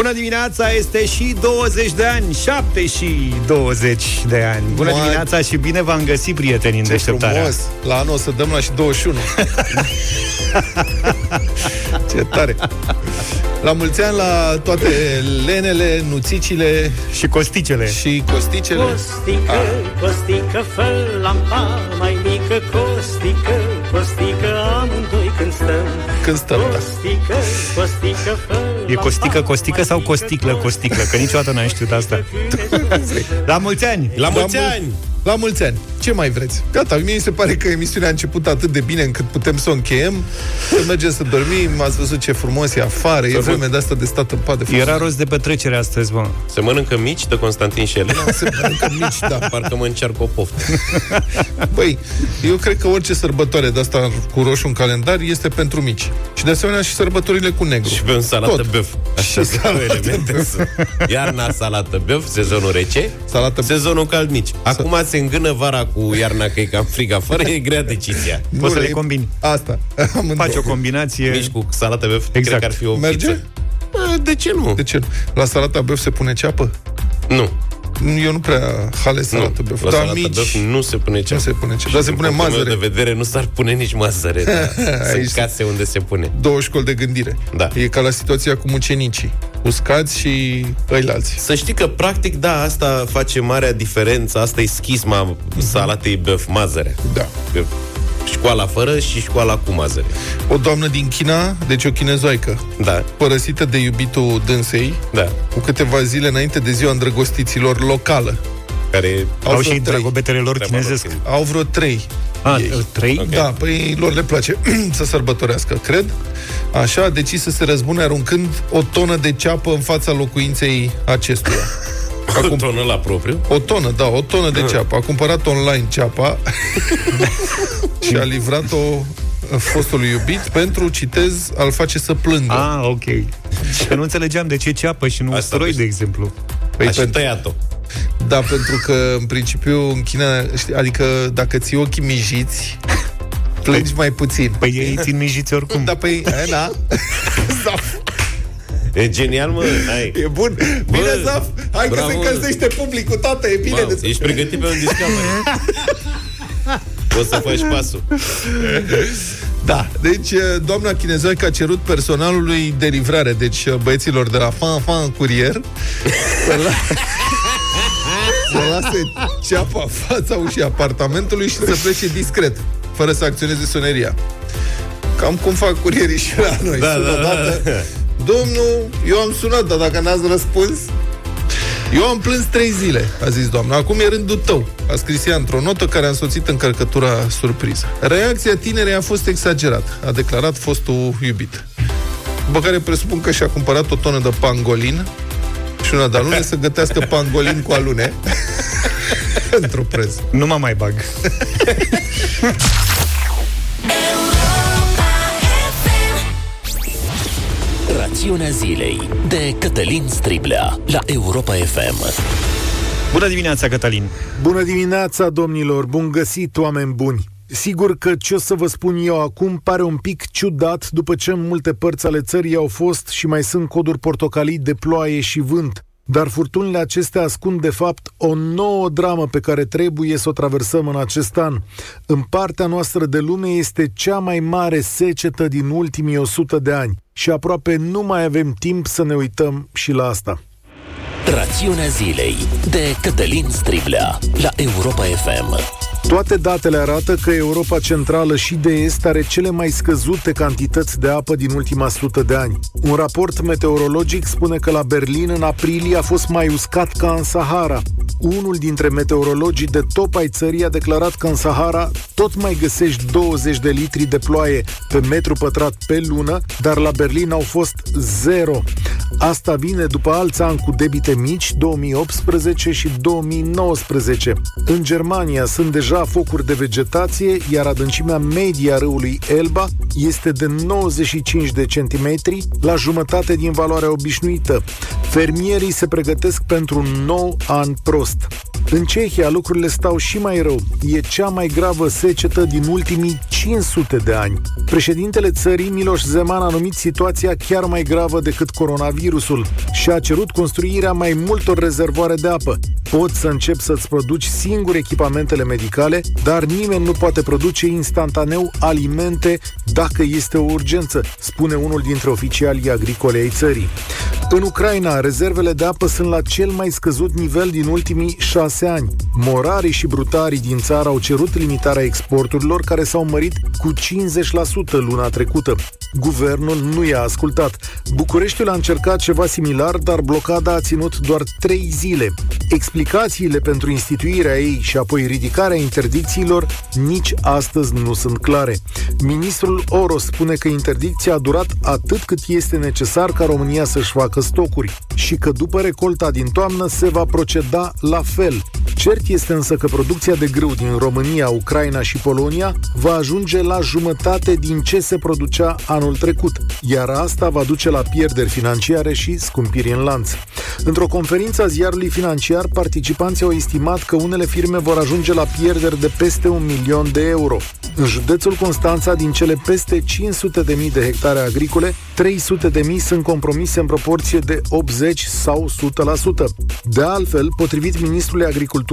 Bună dimineața, este și 20 de ani, 7 și 20 de ani. Bună Mai- dimineața și bine v-am găsit, prieteni, în Ce deșteptarea. frumos! La anul o să dăm la și 21. Ce tare! La mulți ani la toate lenele, nuțicile Și costicele. și costicele. Costică, costică, fă lampa mai mică Costică, costică, amândoi când stăm Când stăm, da. Costică, costică, fă E costică, costică sau costiclă, costiclă? Că niciodată n-am știut asta. La mulți ani! La mulți mul- ani! La mulți ani! Ce mai vreți? Gata, mie mi se pare că emisiunea a început atât de bine încât putem să o încheiem. Să mergem să dormim, ați văzut ce frumos e afară, e vreme de asta de stat în pat de Era rost de petrecere astăzi, bă. Se mănâncă mici de Constantin și Elena? Se mănâncă mici, da. Parcă mă încearcă o poftă. Băi, eu cred că orice sărbătoare de asta cu roșu în calendar este pentru mici. Și de asemenea și sărbătorile cu negru. Și pe un salată Tot. băf. Așa Și sunt salată elemente. sunt. Iarna salată băf, sezonul rece, Salată sezonul cald mici. Acum se îngână vara cu iarna că e cam frig afară, e grea decizia. Nu, Poți să le e- combini. Asta. Amândouă. Faci o combinație. Mici cu salată băf, Exact. cred că ar fi o Merge? pizza. Bă, De ce nu? De ce nu? La salata băf se pune ceapă? Nu. Eu nu prea hale salată nu. băf. La Dar salată mici... băf nu se pune ceapă. se pune ceapă. Dar se Din pune punctul meu mazăre. de vedere nu s-ar pune nici mazăre. Da. Aici Sunt case unde se pune. Două școli de gândire. Da. E ca la situația cu mucenicii. Uscați și ăilalți. Să știi că, practic, da, asta face marea diferență, asta e schisma salatei băf, mazăre. Da. Școala fără și școala cu mazăre. O doamnă din China, deci o chinezoică, Da, părăsită de iubitul dânsei, da. cu câteva zile înainte de ziua îndrăgostiților locală. Care Au vreo și trei. dragobetele lor treaba lor chinezesc. când- Au vreo trei. A, ei. trei? Ok. Da, păi lor le place să sărbătorească, cred. Așa a decis să se răzbune aruncând o tonă de ceapă în fața locuinței acestuia. Cu tonul la propriu. O tonă, da, o tonă Ah. de ceapă. A cumpărat online ceapa și a livrat-o fostului iubit pentru, citez, al face să plângă. Ah, ok. Că nu înțelegeam de ce ceapă și nu Asta usturoi, vezi. de exemplu. Păi Așa pentru- tăiat-o. Da, pentru că, în principiu, în China, știi, adică dacă ții ochii mijiți, plângi mai puțin. Păi ei țin mijiți oricum. Da, păi, aia, da. Zaf. E genial, mă. Hai. E bun. Bine, Bă, Zaf. Hai că bravo. se încălzește publicul, tată, e bine. Wow, de... ești pregătit pe un discovery. Poți să faci pasul. Da, deci doamna chinezoică a cerut personalului de livrare, deci băieților de la Fan Fan Curier, să, la... să lase ceapa în fața ușii apartamentului și să plece discret, fără să acționeze soneria. Cam cum fac curierii și la noi. Da, Sună da, da. odată, Domnul, eu am sunat, dar dacă n-ați răspuns, eu am plâns trei zile, a zis doamna. Acum e rândul tău, a scris ea într-o notă care a însoțit încărcătura surpriză. Reacția tinerei a fost exagerată, a declarat fostul iubit. După care presupun că și-a cumpărat o tonă de pangolin și una de alune să gătească pangolin cu alune într-o preză. Nu mă mai bag. Rațiunea zilei de Cătălin Striblea la Europa FM. Bună dimineața, Cătălin. Bună dimineața, domnilor! Bun găsit, oameni buni! Sigur că ce o să vă spun eu acum pare un pic ciudat după ce în multe părți ale țării au fost și mai sunt coduri portocalii de ploaie și vânt. Dar furtunile acestea ascund de fapt o nouă dramă pe care trebuie să o traversăm în acest an. În partea noastră de lume este cea mai mare secetă din ultimii 100 de ani și aproape nu mai avem timp să ne uităm și la asta. Rațiunea zilei de Cătălin Striblea la Europa FM. Toate datele arată că Europa Centrală și de Est are cele mai scăzute cantități de apă din ultima sută de ani. Un raport meteorologic spune că la Berlin în aprilie a fost mai uscat ca în Sahara. Unul dintre meteorologii de top ai țării a declarat că în Sahara tot mai găsești 20 de litri de ploaie pe metru pătrat pe lună, dar la Berlin au fost zero. Asta vine după alți ani cu debite mici, 2018 și 2019. În Germania sunt deja focuri de vegetație, iar adâncimea media a râului Elba este de 95 de centimetri, la jumătate din valoarea obișnuită. Fermierii se pregătesc pentru un nou an prost. În Cehia lucrurile stau și mai rău. E cea mai gravă secetă din ultimii 500 de ani. Președintele țării, Miloș Zeman, a numit situația chiar mai gravă decât coronavirusul și a cerut construirea mai multor rezervoare de apă. Poți să începi să-ți produci singur echipamentele medicale, dar nimeni nu poate produce instantaneu alimente dacă este o urgență, spune unul dintre oficialii agricole ai țării. În Ucraina, rezervele de apă sunt la cel mai scăzut nivel din ultimii șase ani. Morarii și brutarii din țară au cerut limitarea exporturilor care s-au mărit cu 50% luna trecută. Guvernul nu i-a ascultat. Bucureștiul a încercat ceva similar, dar blocada a ținut doar trei zile. Explicațiile pentru instituirea ei și apoi ridicarea interdicțiilor nici astăzi nu sunt clare. Ministrul Oros spune că interdicția a durat atât cât este necesar ca România să-și facă stocuri și că după recolta din toamnă se va proceda la fel. Cert este însă că producția de grâu din România, Ucraina și Polonia va ajunge la jumătate din ce se producea anul trecut, iar asta va duce la pierderi financiare și scumpiri în lanț. Într-o conferință a ziarului financiar, participanții au estimat că unele firme vor ajunge la pierderi de peste un milion de euro. În județul Constanța, din cele peste 500 de mii de hectare agricole, 300 de mii sunt compromise în proporție de 80 sau 100%. De altfel, potrivit Ministrului Agriculturii,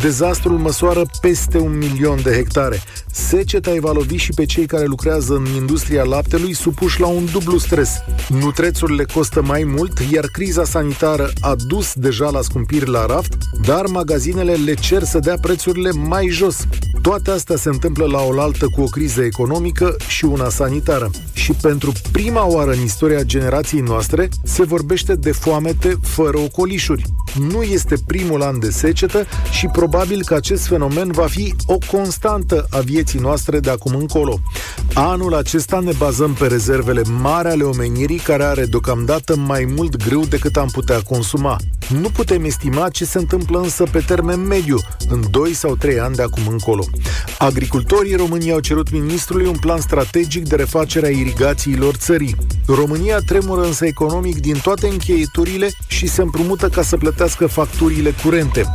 dezastrul măsoară peste un milion de hectare. Seceta îi va lovi și pe cei care lucrează în industria laptelui supuși la un dublu stres. Nutrețurile costă mai mult, iar criza sanitară a dus deja la scumpiri la raft, dar magazinele le cer să dea prețurile mai jos. Toate astea se întâmplă la oaltă cu o criză economică și una sanitară. Și pentru prima oară în istoria generației noastre se vorbește de foamete fără ocolișuri. Nu este primul an de secetă și probabil că acest fenomen va fi o constantă a vieții noastre de acum încolo. Anul acesta ne bazăm pe rezervele mari ale omenirii care are deocamdată mai mult grâu decât am putea consuma. Nu putem estima ce se întâmplă însă pe termen mediu, în 2 sau 3 ani de acum încolo. Agricultorii României au cerut ministrului un plan strategic de refacere a irigațiilor țării. România tremură însă economic din toate încheieturile și se împrumută ca să plătească facturile curente.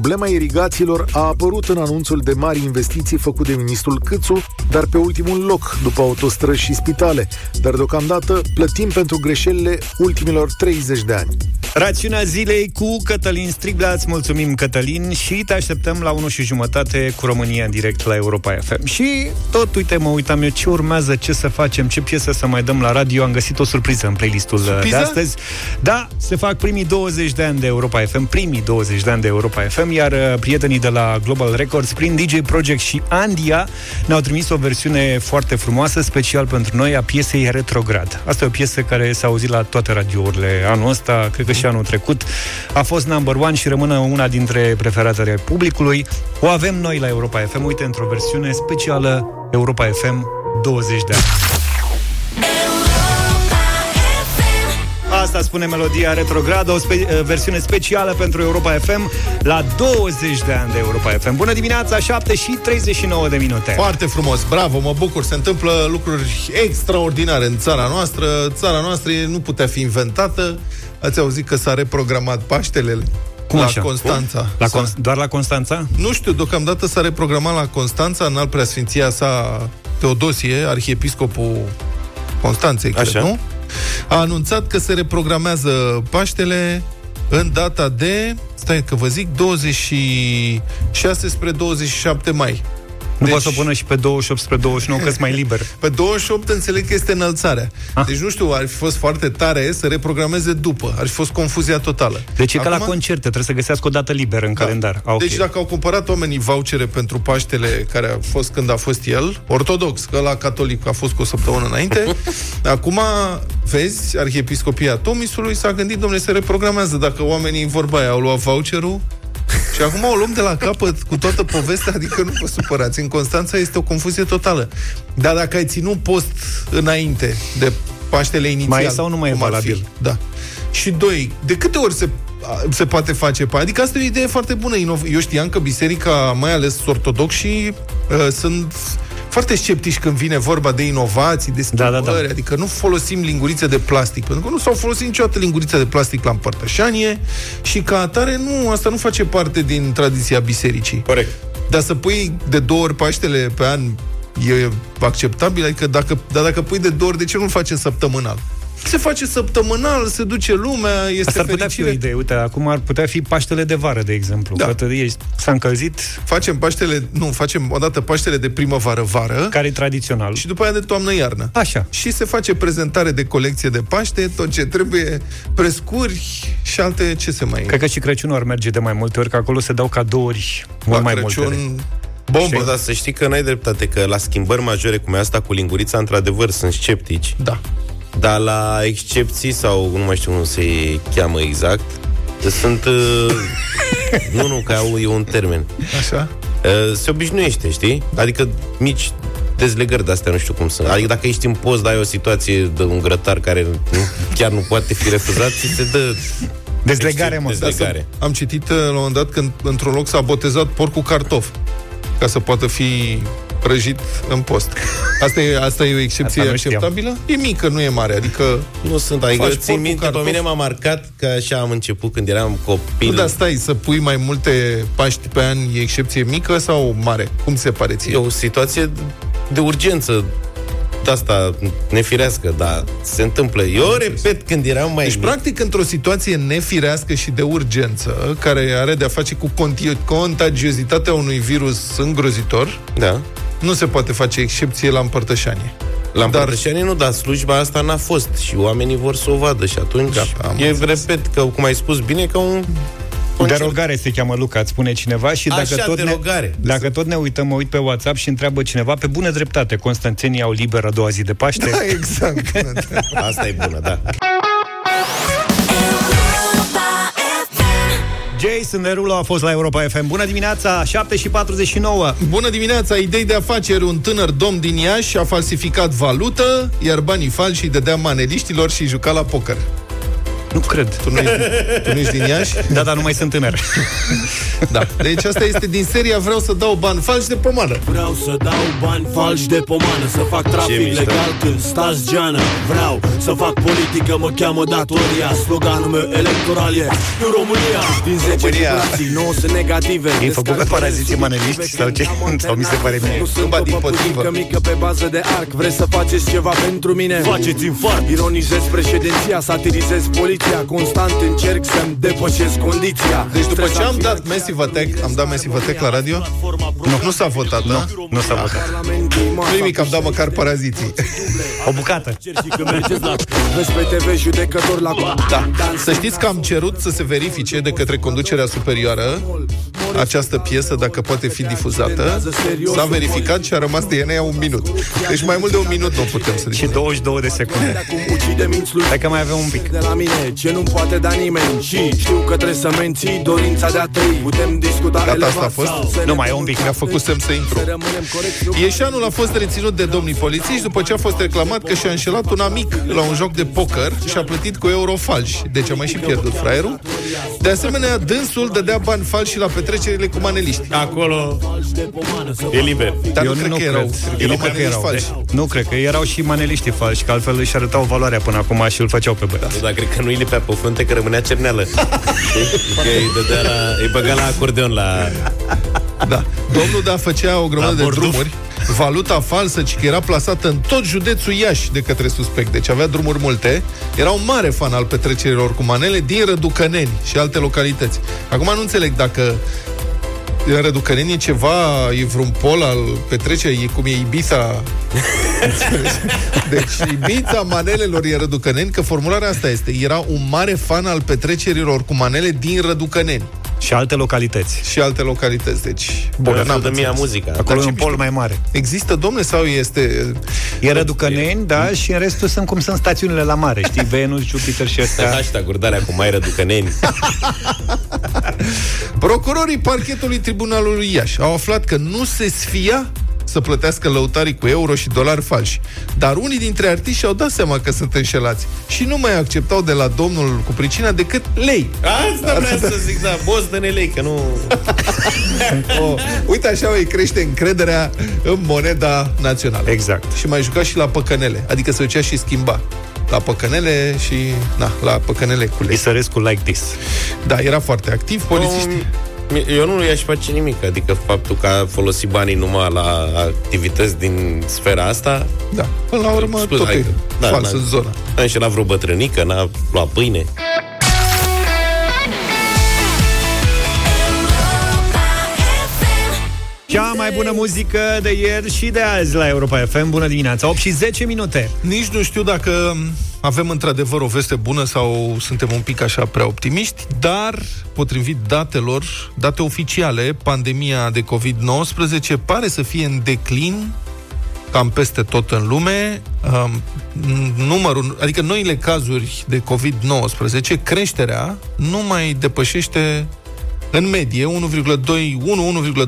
Problema irigațiilor a apărut în anunțul de mari investiții făcut de ministrul Câțu, dar pe ultimul loc, după autostrăzi și spitale. Dar deocamdată plătim pentru greșelile ultimilor 30 de ani. Rațiunea zilei cu Cătălin Striblea. Îți mulțumim, Cătălin, și te așteptăm la 1 și jumătate cu România în direct la Europa FM. Și tot, uite, mă uitam eu ce urmează, ce să facem, ce piesă să mai dăm la radio. Am găsit o surpriză în playlistul Surpriză? de astăzi. Da, se fac primii 20 de ani de Europa FM, primii 20 de ani de Europa FM, iar uh, prietenii de la Global Records, prin DJ Project și Andia, ne-au trimis o versiune foarte frumoasă, special pentru noi, a piesei Retrograd. Asta e o piesă care s-a auzit la toate radiourile anul ăsta, cred că și anul trecut. A fost number one și rămâne una dintre preferatele publicului. O avem noi la Europa FM, uite, într-o versiune specială Europa FM 20 de ani. Asta spune melodia retrogradă, o spe- versiune specială pentru Europa FM la 20 de ani de Europa FM. Bună dimineața, 7 și 39 de minute. Foarte frumos, bravo, mă bucur. Se întâmplă lucruri extraordinare în țara noastră. Țara noastră nu putea fi inventată. Ați auzit că s-a reprogramat Paștele Cum la așa? Constanța. La S-a- Con- doar la Constanța? Nu știu, deocamdată s-a reprogramat la Constanța, în alt preasfinția sa Teodosie, arhiepiscopul Constanței, cred, Așa. nu? A anunțat că se reprogramează Paștele în data de, stai că vă zic, 26 spre 27 mai. Nu Deci- poți să o pună și pe 28 spre 29, că mai liber. Pe 28 înțeleg că este înălțarea. Ah. Deci nu știu, ar fi fost foarte tare să reprogrameze după. Ar fi fost confuzia totală. Deci e ca la Acum- concerte, trebuie să găsească o dată liberă în Da. calendar. Ah, ok. Deci dacă au cumpărat oamenii vouchere pentru Paștele care a fost când a fost el, ortodox, că la catolic a fost cu o săptămână înainte, acum, vezi, Arhiepiscopia Tomisului s-a gândit, domnule, se reprogramează dacă oamenii în vorba aia au luat voucherul și acum o luăm de la capăt cu toată povestea, adică nu vă supărați. În Constanța este o confuzie totală. Dar dacă ai ținut post înainte de Paștele inițial... Mai e sau nu mai e cum ar valabil? Fi, da. Și doi, de câte ori se se poate face pe Adică asta e o idee foarte bună. Inov- Eu știam că biserica, mai ales ortodoxi, uh, sunt foarte sceptici când vine vorba de inovații, de schimbări, Da, da, da. adică nu folosim lingurițe de plastic, pentru că nu s-au folosit niciodată lingurițe de plastic la împărtășanie și ca atare nu, asta nu face parte din tradiția bisericii. Corect. Dar să pui de două ori Paștele pe an e acceptabil? Adică dacă, dar dacă pui de două ori, de ce nu-l face săptămânal? Se face săptămânal, se duce lumea, este Asta ar putea fi fericire. o idee. Uite, acum ar putea fi Paștele de vară, de exemplu. Da. Da. ești, s-a încălzit, Facem Paștele, nu, facem odată Paștele de primăvară-vară care e tradițional. și după aia de toamnă-iarnă. Așa. Și se face prezentare de colecție de Paște, tot ce trebuie, prescuri și alte, ce se mai... Cred că și Crăciunul ar merge de mai multe ori, că acolo se dau cadouri mult La mai Crăciun, multe. bombă. Bă, dar să știi că n-ai dreptate, că la schimbări majore, cum e asta cu lingurița, într-adevăr, sunt sceptici. Da. Dar la excepții, sau nu mai știu cum se cheamă exact, sunt... Uh, nu, nu, că au, e un termen. Așa? Uh, se obișnuiește, știi? Adică mici dezlegări de astea, nu știu cum sunt. Adică dacă ești în post, dai o situație de un grătar care nu, chiar nu poate fi refuzat, ți se dă Dezlegare, mă. Dezlegare. Am citit uh, la un moment dat când într-un loc s-a botezat porc cu cartof ca să poată fi prăjit în post. Asta e, asta e o excepție Asta nu știam. acceptabilă? E mică, nu e mare. Adică, Nu sunt, adică Faci țin porc cu minte, pe cartof? mine m-a marcat că așa am început când eram copil. nu, dar stai, să pui mai multe Paști pe an e excepție mică sau mare? Cum se pare ție? E o situație de urgență de asta nefirească, dar se întâmplă. Eu repet, când eram mai Deci, mic, practic, într-o situație nefirească și de urgență, care are de-a face cu conti- contagiozitatea unui virus îngrozitor, da, nu se poate face excepție la împărtășanie. la împărtășanie nu, dar slujba asta n-a fost și oamenii vor să o vadă și atunci Gata, am e, înțeles. repet, că cum ai spus bine, ca un concert. Derogare se cheamă Luca, îți spune cineva și dacă Așa, tot, derogare. ne, dacă tot ne uităm, mă uit pe WhatsApp și întreabă cineva, pe bună dreptate, Constanțenii au liberă a doua zi de Paște? Da, exact. Asta e bună, da. Jason Derulo a fost la Europa FM. Bună dimineața, 7 și 49. Bună dimineața! Idei de afaceri. Un tânăr domn din Iași a falsificat valută, iar banii falși îi dădea maneliștilor și juca la poker. Nu cred. Tu nu, ești, tu nu ești din Iași? Da, dar nu mai sunt tânăr. Da. Deci asta este din seria Vreau să dau bani falși de pomană. Vreau să dau bani falși de pomană Să fac trafic mișto. legal când stați geană Vreau să fac politică, mă cheamă datoria Sloganul meu electoral e În România Din 10 România. vibrații, 9 sunt negative E făcut pe paraziții maneliști sau ce? Sau mi se pare mie? Nu sunt Ba, o dimpotrivă. păpușică mică pe bază de arc Vreți să faceți ceva pentru mine? Faceți infart Ironizez președinția, satirizez poliția Constant încerc să-mi depășesc condiția Deci după ce am dat Massive Attack, am dat Massive Attack la radio? Nu, nu s-a votat, da? Nu s-a votat. Nu nimic, am dat măcar paraziții. O bucată. Și că mergeți la Vezi pe TV judecători la Da. Să știți că am cerut să se verifice de către conducerea superioară această piesă, dacă poate fi difuzată. S-a verificat și a rămas de ea un minut. Deci mai mult de un minut nu putem să Și difuzăm. 22 de secunde. cum ucide minți lui Hai că mai avem un pic. de la mine Ce nu poate da nimeni Și știu că trebuie să menții dorința de a trăi Putem discuta Gata, elevat asta a fost? sau să Nu, ne mai e un pic. Mi-a făcut semn să intru. Să rămânem corecți Ieșanul a fost reținut de domnii polițiști după ce a fost reclamat că și-a înșelat un amic la un joc de poker și a plătit cu euro falși. Deci a mai și pierdut fraierul. De asemenea, dânsul dădea bani falși și la petrecerile cu maneliști. Acolo e liber. Dar Eu nu cred nu că cred. erau, Eu nu erau cred că maneliști erau. falși. Nu cred că erau și maneliștii falși, că altfel își arătau valoarea până acum și îl făceau pe băiat. Nu, dar cred că nu îi lipea pe frunte, că rămânea cerneală. Știi? că îi, dădea la, îi băga la acordeon la... Da. Domnul da făcea o grămadă La de borduf. drumuri. Valuta falsă, ci că era plasată în tot județul Iași de către suspect. Deci avea drumuri multe. Era un mare fan al petrecerilor cu manele din Răducăneni și alte localități. Acum nu înțeleg dacă în Răducăneni e ceva, e vreun pol al petrecerii, e cum e Ibiza. Înțelegi? deci Ibiza manelelor e Răducăneni, că formularea asta este. Era un mare fan al petrecerilor cu manele din Răducăneni Și alte localități. și alte localități. Deci, Bun, n-am de mia înțeles. muzica. Acolo Dar e un ce pol mai mare. Există, domne, sau este... E Răducăneni, da, și în restul sunt cum sunt stațiunile la mare, știi? Venus, Jupiter și Pe astea. hashtag gurdarea cu mai răducăneni. Procurorii parchetului Tribunalului Iași au aflat că nu se sfia să plătească lăutarii cu euro și dolari falși. Dar unii dintre artiști și-au dat seama că sunt înșelați și nu mai acceptau de la domnul cu pricina decât lei. Asta vreau să zic, da, boss, dă lei, că nu... O, uite așa îi crește încrederea în moneda națională. Exact. Și mai juca și la păcănele, adică se ducea și schimba la păcănele și, na, la păcănele cu lei. Isărescu like this. Da, era foarte activ, polițiștii. Eu nu i-aș face nimic, adică faptul că a folosit banii numai la activități din sfera asta... Da, până la urmă Spus, tot hai e că- da, fals n-a- în zona. N-a înșelat vreo bătrânică, n-a luat pâine. Cea mai bună muzică de ieri și de azi la Europa FM. Bună dimineața, 8 și 10 minute. Nici nu știu dacă avem într-adevăr o veste bună sau suntem un pic așa prea optimiști, dar, potrivit datelor, date oficiale, pandemia de COVID-19 pare să fie în declin cam peste tot în lume. Um, numărul, adică noile cazuri de COVID-19, creșterea nu mai depășește în medie 1,2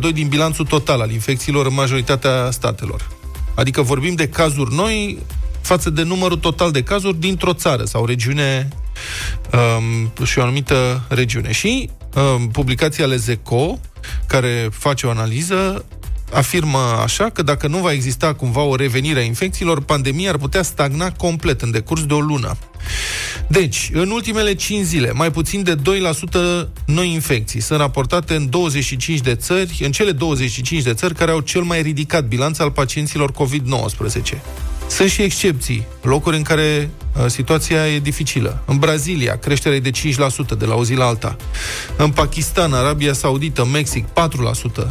1,2 din bilanțul total al infecțiilor în majoritatea statelor. Adică vorbim de cazuri noi față de numărul total de cazuri dintr-o țară sau regiune um, și o anumită regiune. Și um, publicația Lezeco, care face o analiză, afirmă așa că dacă nu va exista cumva o revenire a infecțiilor, pandemia ar putea stagna complet în decurs de o lună. Deci, în ultimele 5 zile, mai puțin de 2% noi infecții sunt raportate în 25 de țări, în cele 25 de țări care au cel mai ridicat bilanț al pacienților COVID-19. Sunt și excepții, locuri în care uh, situația e dificilă. În Brazilia, creșterea e de 5% de la o zi la alta. În Pakistan, Arabia Saudită, Mexic, 4%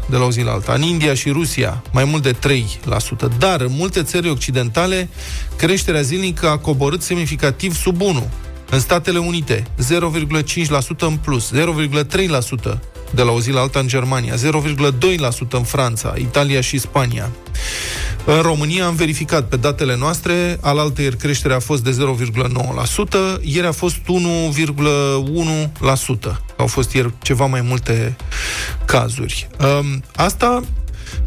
de la o zi la alta. În India și Rusia, mai mult de 3%. Dar în multe țări occidentale, creșterea zilnică a coborât semnificativ sub 1. În Statele Unite, 0,5% în plus, 0,3% de la o zi la alta în Germania, 0,2% în Franța, Italia și Spania. În România am verificat pe datele noastre, alaltă ieri creșterea a fost de 0,9%, ieri a fost 1,1%. Au fost ieri ceva mai multe cazuri. Um, Asta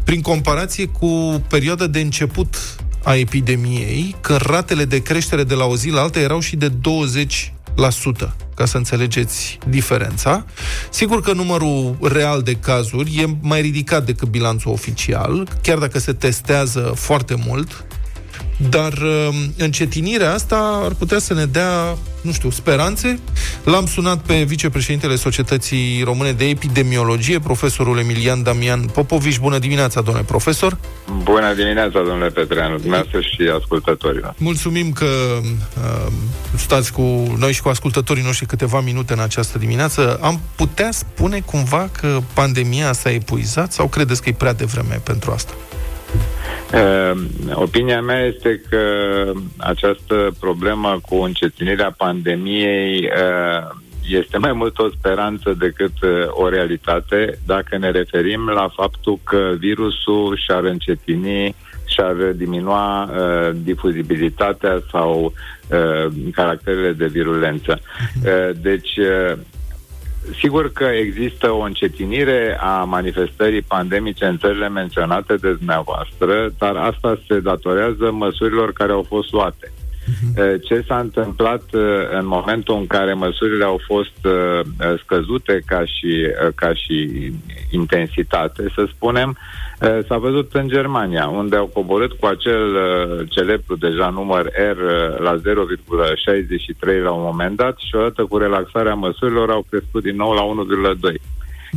prin comparație cu perioada de început a epidemiei, când ratele de creștere de la o zi la alta erau și de 20%, ca să înțelegeți diferența. Sigur că numărul real de cazuri e mai ridicat decât bilanțul oficial, chiar dacă se testează foarte mult, dar uh, încetinirea asta ar putea să ne dea, nu știu, speranțe. L-am sunat pe vicepreședintele Societății Române de Epidemiologie, profesorul Emilian Damian Popovici. Bună dimineața, domnule profesor! Bună dimineața, domnule Petreanu, dumneavoastră și ascultătorilor. Mulțumim că uh, stați cu noi și cu ascultătorii noștri câteva minute în această dimineață. Am putea spune cumva că pandemia s-a epuizat sau credeți că e prea devreme pentru asta? Uh, opinia mea este că această problemă cu încetinirea pandemiei uh, este mai mult o speranță decât uh, o realitate dacă ne referim la faptul că virusul și-ar încetini și-ar diminua uh, difuzibilitatea sau uh, caracterele de virulență. Uh, deci, uh, Sigur că există o încetinire a manifestării pandemice în țările menționate de dumneavoastră, dar asta se datorează măsurilor care au fost luate. Eh, Ce s-a întâmplat eh, în momentul în care măsurile au fost eh, scăzute ca și, eh, ca și intensitate, să spunem, eh, s-a văzut în Germania, unde au coborât cu acel eh, celebru deja număr R eh, la 0,63 la un moment dat și odată cu relaxarea măsurilor au crescut din nou la 1,2.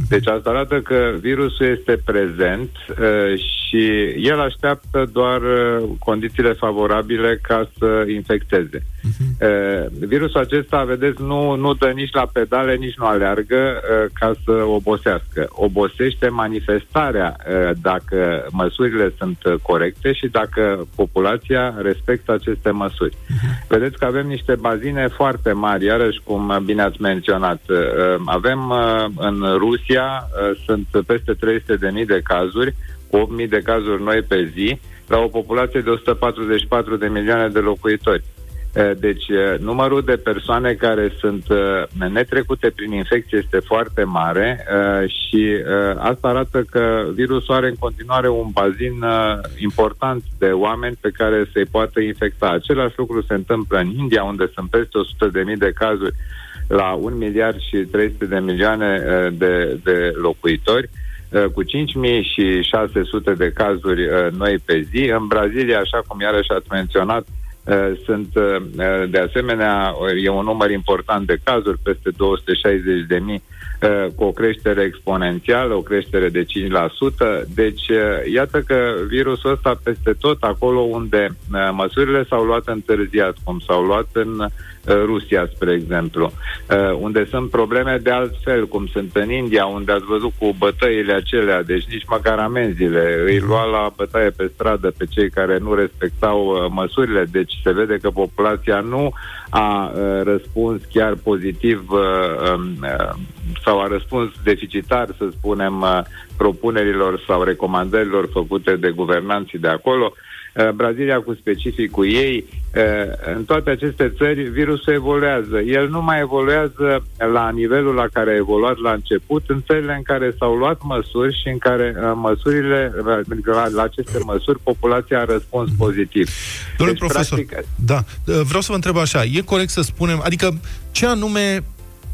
Deci asta arată că virusul este prezent uh, și el așteaptă doar uh, condițiile favorabile ca să infecteze. Uh, virusul acesta, vedeți, nu, nu dă nici la pedale, nici nu aleargă uh, ca să obosească. Obosește manifestarea uh, dacă măsurile sunt uh, corecte și dacă populația respectă aceste măsuri. Vedeți că avem niște bazine foarte mari, iarăși cum bine ați menționat. Uh, Avem uh, în Rusia, uh, sunt peste 300.000 de cazuri, cu 8.000 de cazuri noi pe zi, la o populație de 144 de milioane de locuitori. Uh, Deci, uh, numărul de persoane care sunt uh, netrecute prin infecție este foarte mare uh, și uh, asta arată că virusul are în continuare un bazin uh, important de oameni pe care se poate infecta. Același lucru se întâmplă în India, unde sunt peste 100.000 de cazuri la 1 miliard și 300 de milioane uh, de, de locuitori uh, cu 5.600 de cazuri uh, noi pe zi. În Brazilia, așa cum iarăși ați menționat, uh, sunt uh, uh, de asemenea, uh, e un număr important de cazuri, peste 260 de mii, uh, cu o creștere exponențială, o creștere de 5%. Deci, uh, iată că virusul ăsta peste tot, acolo unde uh, măsurile s-au luat întârziat, cum s-au luat în uh, Rusia, spre exemplu, uh, unde sunt probleme de alt fel, cum sunt în India, unde ați văzut cu bătăile acelea, deci nici măcar amenziile. Îi lua la bătaie pe stradă pe cei care nu respectau uh, măsurile, deci se vede că populația nu a uh, răspuns chiar pozitiv uh, um, uh, sau a răspuns deficitar, să spunem, uh, propunerilor sau recomandărilor făcute de guvernanții de acolo. Uh, Brazilia cu specificul ei, uh, în toate aceste țări virusul evoluează. El nu mai evoluează la nivelul la care a evoluat la început, în țările în care s-au luat măsuri și în care uh, măsurile, la, la aceste măsuri, populația a răspuns pozitiv. Domnule Deci, profesor, practic, da, vreau să vă întreb așa, e corect să spunem, adică ce anume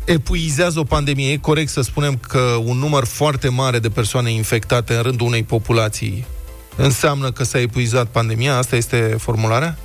epuizează o pandemie? E corect să spunem că un număr foarte mare de persoane infectate în rândul unei populații înseamnă că s-a epuizat pandemia? Asta este formularea?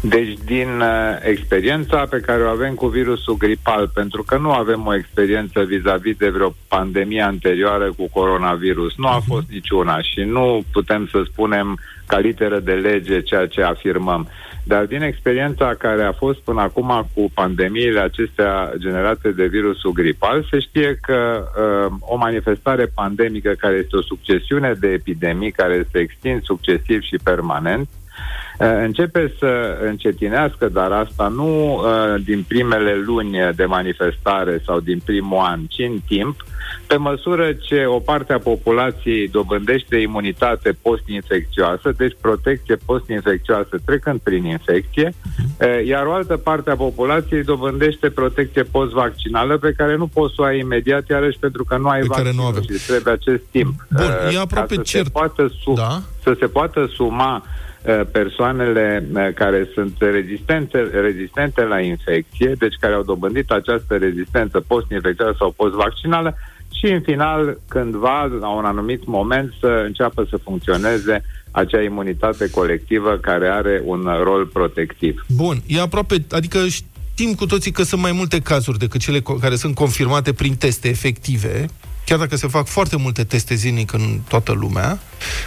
Deci, din uh, experiența pe care o avem cu virusul gripal, pentru că nu avem o experiență vis-a-vis de vreo pandemie anterioară cu coronavirus, nu a fost niciuna și nu putem să spunem ca literă de lege ceea ce afirmăm. Dar din experiența care a fost până acum cu pandemiile acestea generate de virusul gripal, se știe că uh, o manifestare pandemică care este o succesiune de epidemii care se extind succesiv și permanent, Uh, începe să încetinească, dar asta nu uh, din primele luni de manifestare sau din primul an, ci în timp, pe măsură ce o parte a populației dobândește imunitate post-infecțioasă, deci protecție post-infecțioasă trecând prin infecție, uh, iar o altă parte a populației dobândește protecție post-vaccinală pe care nu poți să o ai imediat, iarăși pentru că nu ai Pe care vaccin nu avem. și trebuie acest timp. Bun, uh, e aproape ca să cert. Se poată su- Da. să se poată suma uh, persoanele uh, care sunt rezistente, rezistente la infecție, deci care au dobândit această rezistență post-infecțională sau post-vaccinală și în final, cândva, la un anumit moment, să înceapă să funcționeze acea imunitate colectivă care are un rol protectiv. Bun, e aproape, adică știm cu toții că sunt mai multe cazuri decât cele co- care sunt confirmate prin teste efective, chiar dacă se fac foarte multe teste zilnic în toată lumea,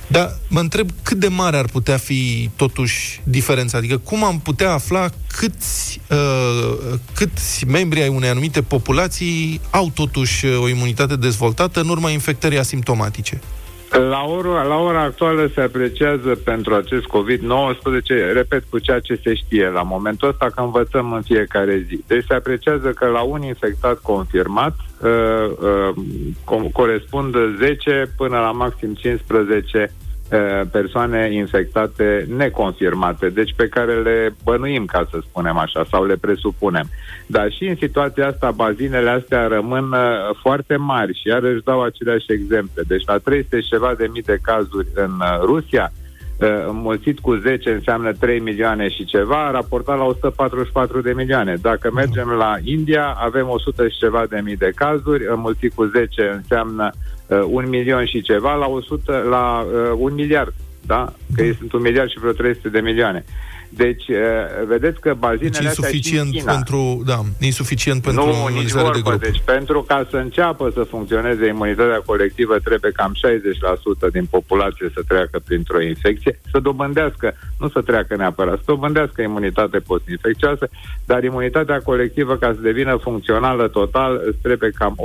dar mă întreb cât de mare ar putea fi totuși diferența, adică cum am putea afla câți, uh, câți membri ai unei anumite populații au totuși uh, o imunitate dezvoltată în urma infectării asimptomatice. La ora, la ora actuală se apreciază pentru acest COVID-19, repet, cu ceea ce se știe la momentul ăsta, că învățăm în fiecare zi. Deci se apreciază că la un infectat confirmat uh, uh, co- corespund 10 până la maxim 15 uh, persoane infectate neconfirmate, deci pe care le bănuim, ca să spunem așa, sau le presupunem. Dar și în situația asta, bazinele astea rămân uh, foarte mari și iarăși dau aceleași exemple. Deci la 300 și ceva de mii de cazuri în uh, Rusia, uh, înmulțit cu 10 înseamnă 3 milioane și ceva, raportat la 144 de milioane. Dacă mergem la India, avem 100 și ceva de mii de cazuri, înmulțit cu 10 înseamnă uh, un milion și ceva la 100 la uh, un miliard, da? Că ei sunt un miliard și vreo 300 de milioane. Deci, uh, vedeți că bazinele Deci astea și în insuficient China, pentru, da, insuficient pentru nu, nici imunizare de vorbă. grup. Deci pentru ca să înceapă să funcționeze imunitatea colectivă trebuie cam 60% din populație să treacă printr-o infecție, să dobândească, nu să treacă neapărat, să dobândească imunitate post-infecțioasă, dar imunitatea colectivă ca să devină funcțională total îți trebuie cam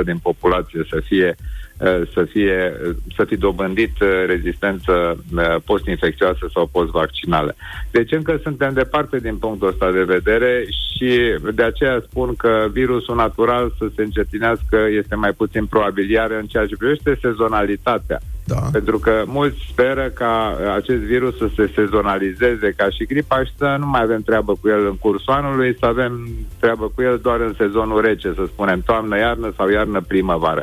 80% din populație să fie uh, să fie să fi dobândit uh, rezistență uh, post-infecțioasă sau post-vaccinală. Deci încă suntem departe din punctul ăsta de vedere și de aceea spun că virusul natural să se încetinească este mai puțin probabil, iar în ceea ce privește sezonalitatea, Da. Pentru că mulți speră ca acest virus să se sezonalizeze ca și gripa și să nu mai avem treabă cu el în cursul anului, să avem treabă cu el doar în sezonul rece, să spunem toamnă-iarnă sau iarnă-primăvară.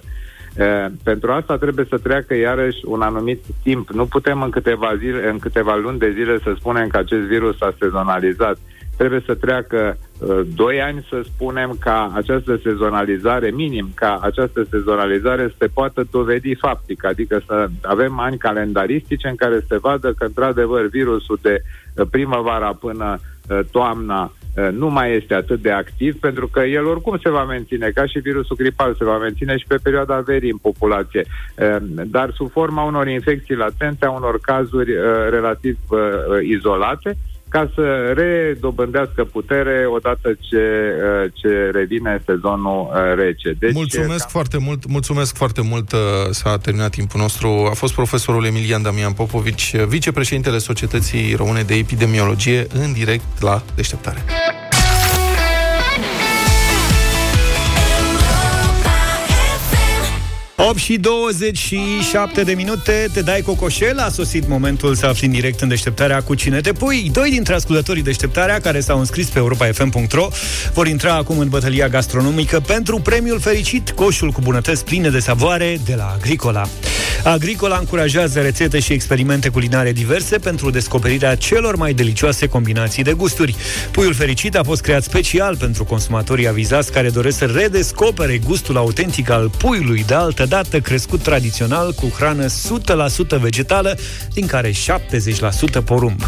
E, pentru asta trebuie să treacă iarăși un anumit timp. Nu putem în câteva, zile, în câteva luni de zile să spunem că acest virus s-a sezonalizat. Trebuie să treacă uh, doi ani să spunem ca această sezonalizare, minim ca această sezonalizare să se poată dovedi faptic, adică să avem ani calendaristice în care se vadă că într-adevăr virusul de uh, primăvara până uh, toamna uh, nu mai este atât de activ, pentru că el oricum se va menține, ca și virusul gripal se va menține și pe perioada verii în populație, uh, dar sub forma unor infecții latente, a unor cazuri uh, relativ uh, uh, izolate, ca să redobândească putere odată ce, uh, ce revine sezonul uh, rece. Deci, Mulțumesc cam- foarte mult, mulțumesc foarte mult, uh, s-a terminat timpul nostru. A fost profesorul Emilian Damian Popovici, uh, vicepreședintele Societății Române de Epidemiologie, în direct la deșteptare. 8 și 27 de minute, te dai cocoșel, a sosit momentul să afli în direct în deșteptarea cu cine te pui. Doi dintre ascultătorii deșteptarea care s-au înscris pe europa.fm.ro vor intra acum în bătălia gastronomică pentru premiul fericit, coșul cu bunătăți pline de savoare de la Agricola. Agricola încurajează rețete și experimente culinare diverse pentru descoperirea celor mai delicioase combinații de gusturi. Puiul fericit a fost creat special pentru consumatorii avizați care doresc să redescopere gustul autentic al puiului de altă dată crescut tradițional cu hrană 100% vegetală, din care 70% porumb.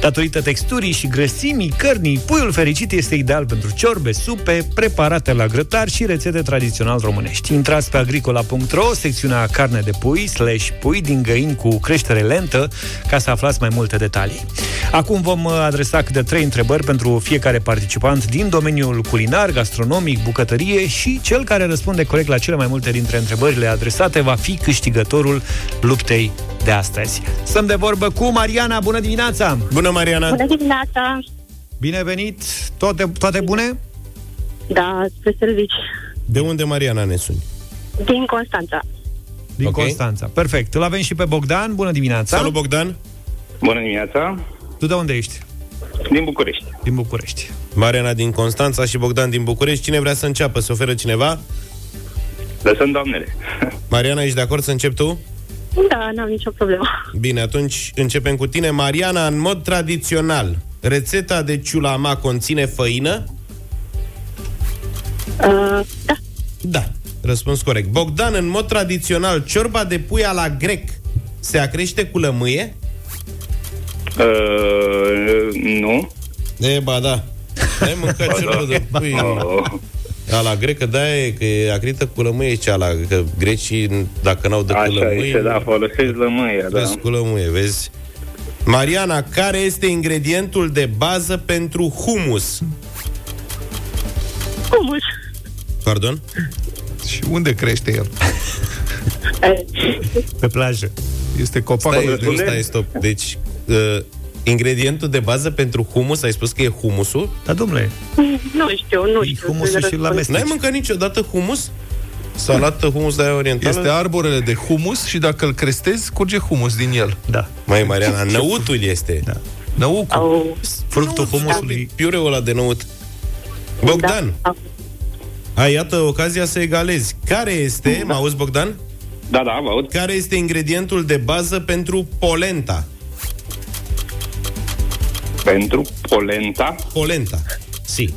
Datorită texturii și grăsimii cărnii, puiul fericit este ideal pentru ciorbe, supe, preparate la grătar și rețete tradițional românești. Intrați pe agricola.ro, secțiunea carne de pui, slash pui din găini cu creștere lentă, ca să aflați mai multe detalii. Acum vom uh, adresa câte trei întrebări pentru fiecare participant din domeniul culinar, gastronomic, bucătărie și cel care răspunde corect la cele mai multe dintre întrebările adresate va fi câștigătorul luptei de astăzi. Stăm de vorbă cu Mariana. Bună dimineața! Bună, Mariana! Bună dimineața! Bine venit! Toate, toate bune? Da, spre servici. De unde, Mariana, ne suni? Din Constanța. Din Ok. Constanța. Perfect. Îl avem și pe Bogdan. Bună dimineața! Salut, Bogdan! Bună dimineața, Tu de unde ești? din București. Din București. Mariana din Constanța și Bogdan din București. Cine vrea să înceapă? Se oferă cineva? Lăsăm doamnele. Mariana, ești de acord să începi tu? Da, n-am nicio problemă. Bine, atunci începem cu tine. Mariana, în mod tradițional, rețeta de ciulama conține făină? Uh, da, Da. Răspuns corect. Bogdan, în mod tradițional, ciorba de pui la grec se acrește cu lămâie? Uh, nu. E, ba da. Ai mâncat ciorba de pui Oh, a la grecă, da, e că e acrită cu lămâie cea la, că grecii, dacă n-au de cu așa lămâie, este, da, folosesc lămâia, da. Vezi cu lămâie, vezi? Mariana, care este ingredientul de bază pentru humus? humus. Pardon? Și unde crește el? Eh, Pe plajă. Este copacul Stai, de... stai, stai, stop. Deci, uh, ingredientul de bază pentru humus, ai spus că e humusul? Da, domnule, Nu știu, nu E știu. humusul să și la răspund. mest. N-ai mâncat niciodată humus? Salată humus de aia orientală? Este arborele de humus și dacă îl crestezi, curge humus din el. da. Mai Mariana, năutul este. Da. Năucul. Au, Fructul Năut, humusului. Piureul ăla de năut. Bogdan, da. ai iată ocazia să egalezi. Care este, mă auzi Bogdan? Da, da, vă aud. Care este ingredientul de bază pentru polenta? Pentru polenta, Polenta. Si.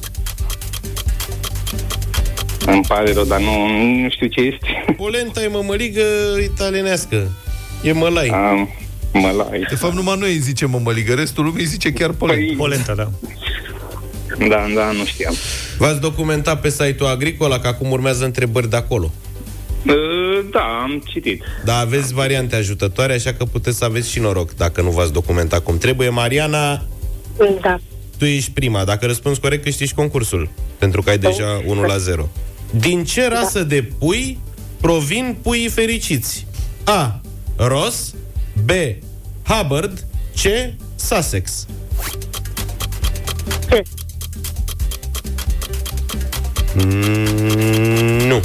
îmi pare rău, dar nu, nu știu ce este. Polenta e mămăligă italienească. E mălai. Am, mă la De fapt, numai noi îi zicem mămăligă, restul lumii îi zice chiar polen. Păi, Polenta, da. da, da, nu știam. V-ați documentat pe site-ul Agricola, că acum urmează întrebări de acolo. Uh, da, am citit. Dar aveți variante ajutătoare, așa că puteți să aveți și noroc dacă nu v-ați documentat cum trebuie. Mariana, Da. tu ești prima. Dacă răspunzi corect, câștigi concursul. Pentru că ai deja 1 la 0. Din ce rasă de pui provin puii fericiți? A. Ross B. Hubbard C. Sussex Ce? mm, Nu.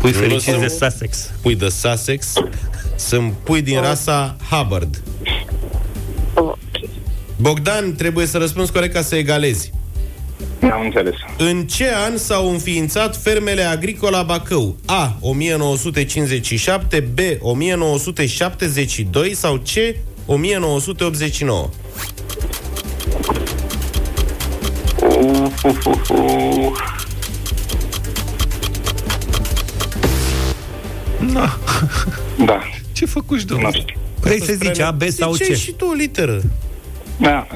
Pui Nu fericiți sunt- de Sussex. Pui de Sussex Sunt pui din rasa Hubbard. Ok. Bogdan, trebuie să răspunzi corect ca să egalezi. Am înțeles. În ce an s-au înființat fermele agricola Bacău? A. 1957, B. 1972 sau C. 1989? Uf, uf, uf, uf. Na, Da. ce făcuși, Nu domnule? știu. Vrei să zici A, B sau Ce C? și tu o literă? Da.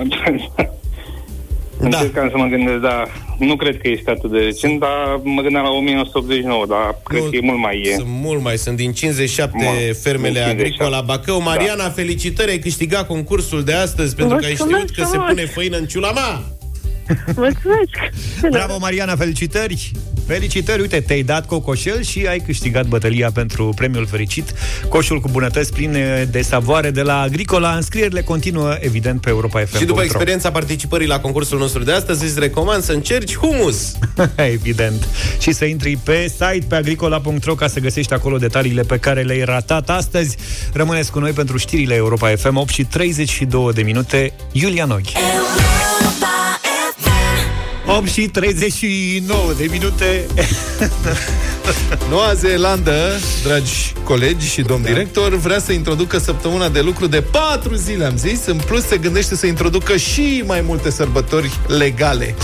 Încercam să mă gândesc, dar nu cred că este atât de recent, dar mă gândeam la 1989, dar cred Nu, că e mult mai... Sunt mult mai, sunt din 57 Mă, fermele din 57. agricola Bacău. Mariana, da. felicitări, ai câștigat concursul de astăzi pentru că ai Mulțumesc știut că se frumos. pune făină în ciulama. Mulțumesc! Bravo, Mariana, felicitări! Felicitări, uite, te-ai dat cocoșel și ai câștigat bătălia pentru premiul fericit, coșul cu bunătăți pline de savoare de la Agricola. Înscrierile continuă, evident, pe Europa FM. Și după experiența participării la concursul nostru de astăzi, îți recomand să încerci humus. Evident. Și să intri pe site, pe agricola.ro, ca să găsești acolo detaliile pe care le-ai ratat astăzi. Rămâneți cu noi pentru știrile Europa FM 8 și 32 de minute. Iulia Noghi. 8 și 39 de minute. Noua Zeelandă, dragi colegi și domn da. director, vrea să introducă săptămâna de lucru de 4 zile, am zis. În plus, se gândește să introducă și mai multe sărbători legale.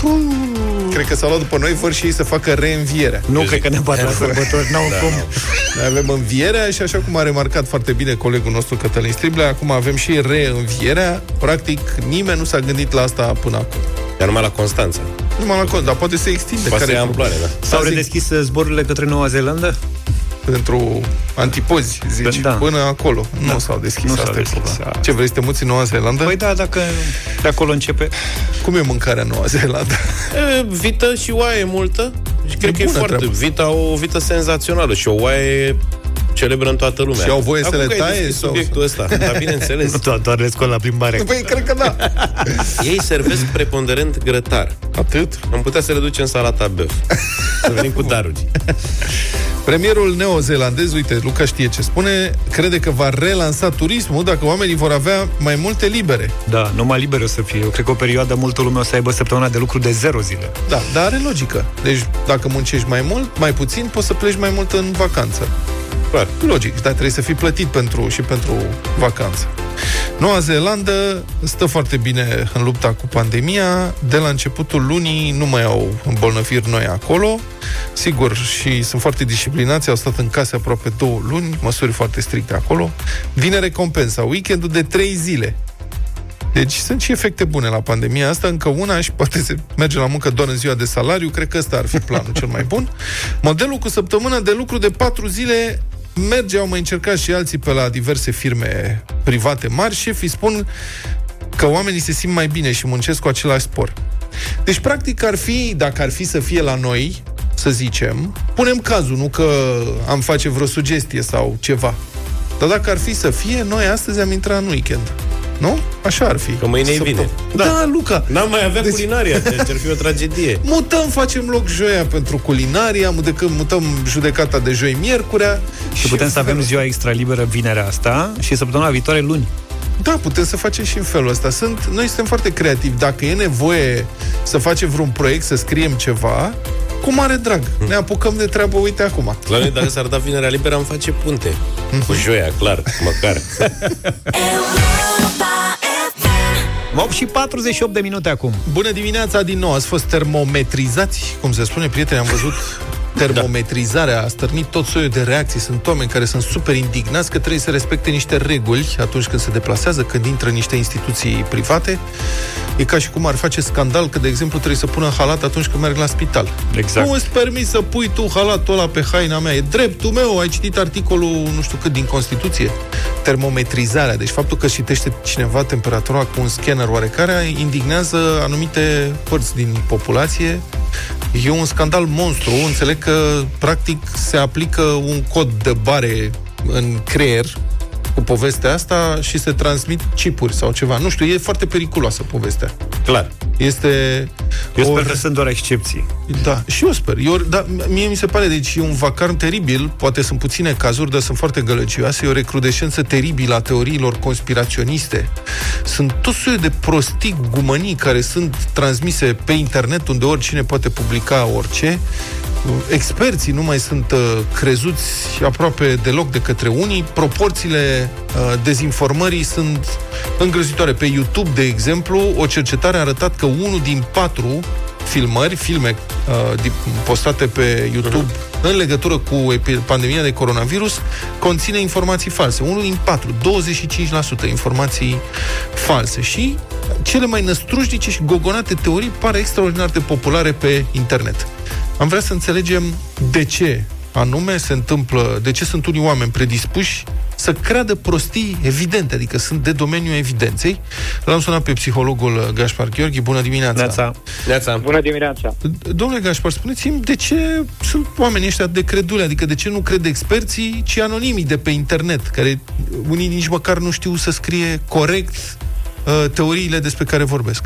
Cred că s-au luat după noi, vor și ei să facă reînvierea. Nu cred că ne bat la sărbători, n-au cum. Noi avem învierea și așa cum a remarcat foarte bine colegul nostru Cătălin Striblea, acum avem și reînvierea. Practic, nimeni nu s-a gândit la asta până acum. Iar numai la Constanța. Numai la cont, dar poate se extinde. Poate să e ia amploare, problema? da. S-au Asta zic, redeschis uh, zborurile către Noua Zeelandă? pentru antipozi, zici, Da. până acolo. Nu Da. s-au deschis, Nu asta s-au e deschis, problema. da. Ce, vrei să te muți în Noua Zeelandă? Păi da, dacă de acolo începe. Cum e mâncarea în Noua Zeelandă? E, vită și oaie multă. Și cred că e bună foarte... treabă. Vita o vită senzațională și o oaie celebră în toată lumea. Și au voie să Acum le că ai taie deschis sau- subiectul ăsta. Dar bineînțeles. Nu doar, doar le scol la plimbare. Păi, cred că da. Ei servesc preponderent grătar. Atât. Am putea să reducem salata băf. Să venim cu daruri. Premierul neozeelandez, uite, Luca știe ce spune, crede că va relansa turismul dacă oamenii vor avea mai multe libere. Da, numai liber o să fie. Eu cred că o perioadă multă lume o să aibă săptămâna de lucru de zero zile. Da, dar are logică. Deci, dacă muncești mai mult, mai puțin, poți să pleci mai mult în vacanță. Clar. Logic, dar trebuie să fii plătit pentru, și pentru vacanță. Noua Zeelandă stă foarte bine în lupta cu pandemia. De la începutul lunii nu mai au îmbolnăviri noi acolo. Sigur, și sunt foarte disciplinați, au stat în case aproape două luni, măsuri foarte stricte acolo. Vine recompensa, weekendul de trei zile. Deci sunt și efecte bune la pandemia asta, încă una și poate se merge la muncă doar în ziua de salariu, cred că ăsta ar fi planul cel mai bun. Modelul cu săptămână de lucru de patru zile merge, au mai încercat și alții pe la diverse firme private mari, șefii spun că oamenii se simt mai bine și muncesc cu același spor. Deci, practic, ar fi, dacă ar fi să fie la noi, să zicem, punem cazul, nu că am face vreo sugestie sau ceva. Dar dacă ar fi să fie, noi astăzi am intrat în weekend. Nu? Așa ar fi. Că mâine e Săptămâna. vine. Da, da Luca. N-am mai avea Deci- deci... culinaria, deci ar fi o tragedie. Mutăm, facem loc joia pentru culinaria, mutăm, mutăm judecata de joi miercurea. Și putem să avem ziua extra liberă vinerea asta și săptămâna viitoare luni. Da, putem să facem și în felul ăsta. Sunt, noi suntem foarte creativi. Dacă e nevoie să facem vreun proiect, să scriem ceva, cu mare drag. Ne apucăm de treabă, uite acum. La noi, dacă s-ar da vinerea liberă, am face punte. Cu joia, clar, măcar. 8 și 48 de minute acum. Bună dimineața din nou, ați fost termometrizați, cum se spune, prieteni, am văzut termometrizarea a stârnit tot soiul de reacții. Sunt oameni care sunt super indignați că trebuie să respecte niște reguli atunci când se deplasează, când intră în niște instituții private. E ca și cum ar face scandal că, de exemplu, trebuie să pună halat atunci când merg la spital. Exact. Nu îți permis să pui tu halatul ăla pe haina mea. E dreptul meu. Ai citit articolul nu știu cât din Constituție. Termometrizarea. Deci faptul că citește cineva temperatura cu un scanner oarecare indignează anumite părți din populație. E un scandal monstru. Înțeleg că, practic, se aplică un cod de bare în creier cu povestea asta și se transmit chipuri sau ceva. Nu știu, e foarte periculoasă povestea. Clar. Este... Eu o- sper că sunt doar excepții. Da, și eu sper. Eu, da, mie mi se pare, deci e un vacarm teribil, poate sunt puține cazuri, dar sunt foarte gălăgioase, e o recrudescență teribilă a teoriilor conspiraționiste. Sunt tot soiul de prostii, gumănii care sunt transmise pe internet, unde oricine poate publica orice. Experții nu mai sunt uh, crezuți aproape deloc de către unii. Proporțiile uh, dezinformării sunt îngrozitoare. Pe YouTube, de exemplu, o cercetare a arătat că unul din patru filmări, filme uh, di- postate pe YouTube în legătură cu epi- pandemia de coronavirus conține informații false. Unul din patru, 25% informații false. Și cele mai năstrușnice și gogonate teorii pare extraordinar de populare pe internet. Am vrea să înțelegem de ce anume se întâmplă, de ce sunt unii oameni predispuși să creadă prostii evidente, adică sunt de domeniul evidenței. L-am sunat pe psihologul Gaspar Gheorghi. Bună dimineața! Neața. Neața. Bună dimineața! Domnule Gaspar, spuneți-mi de ce sunt oamenii ăștia de credule, adică de ce nu cred experții, ci anonimii de pe internet, care unii nici măcar nu știu să scrie corect uh, teoriile despre care vorbesc.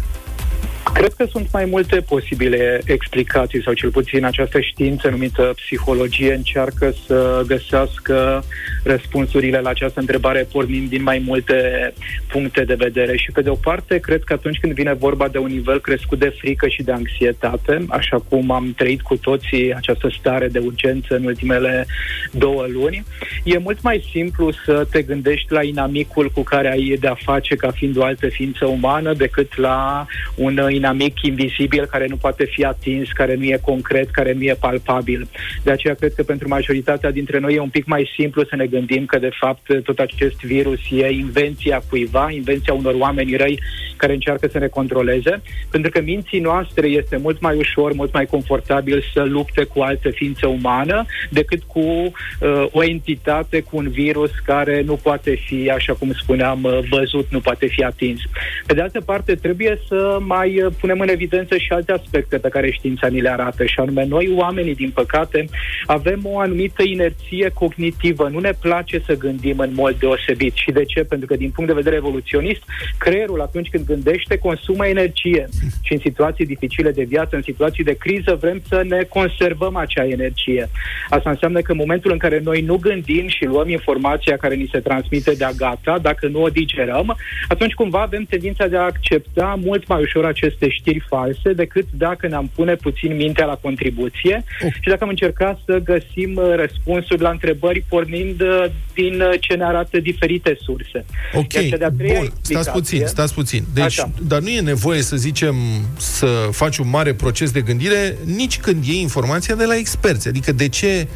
Cred că sunt mai multe posibile explicații, sau cel puțin această știință numită psihologie încearcă să găsească răspunsurile la această întrebare pornind din mai multe puncte de vedere. Și pe de o parte, cred că atunci când vine vorba de un nivel crescut de frică și de anxietate, așa cum am trăit cu toții această stare de urgență în ultimele două luni, e mult mai simplu să te gândești la inamicul cu care ai de-a face ca fiind o altă ființă umană decât la un inamic invizibil care nu poate fi atins, care nu e concret, care nu e palpabil. De aceea cred că pentru majoritatea dintre noi e un pic mai simplu să ne gândim că de fapt tot acest virus e invenția cuiva, invenția unor oameni răi care încearcă să ne controleze, pentru că minții noastre este mult mai ușor, mult mai confortabil să lupte cu altă ființă umană decât cu uh, o entitate, cu un virus care nu poate fi, așa cum spuneam, uh, văzut, nu poate fi atins. Pe de altă parte, trebuie să mai uh, punem în evidență și alte aspecte pe care știința ni le arată, și anume noi, oamenii, din păcate, avem o anumită inerție cognitivă. Nu ne place să gândim în mod deosebit. Și de ce? Pentru că, din punct de vedere evoluționist, creierul, atunci când gândește, consumă energie. Și în situații dificile de viață, în situații de criză, vrem să ne conservăm acea energie. Asta înseamnă că în momentul în care noi nu gândim și luăm informația care ni se transmite de-a gata, dacă nu o digerăm, atunci cumva avem tendința de a accepta mult mai ușor aceste știri false decât dacă ne-am pune puțin mintea la contribuție și dacă am încercat să găsim uh, răspunsuri la întrebări pornind uh, din uh, ce ne arată diferite surse. Ok, Iar cea de-a treia bun, stați explicație- puțin, stați puțin. Deci, Așa. dar nu e nevoie să zicem să faci un mare proces de gândire nici când iei informația de la experți. Adică de ce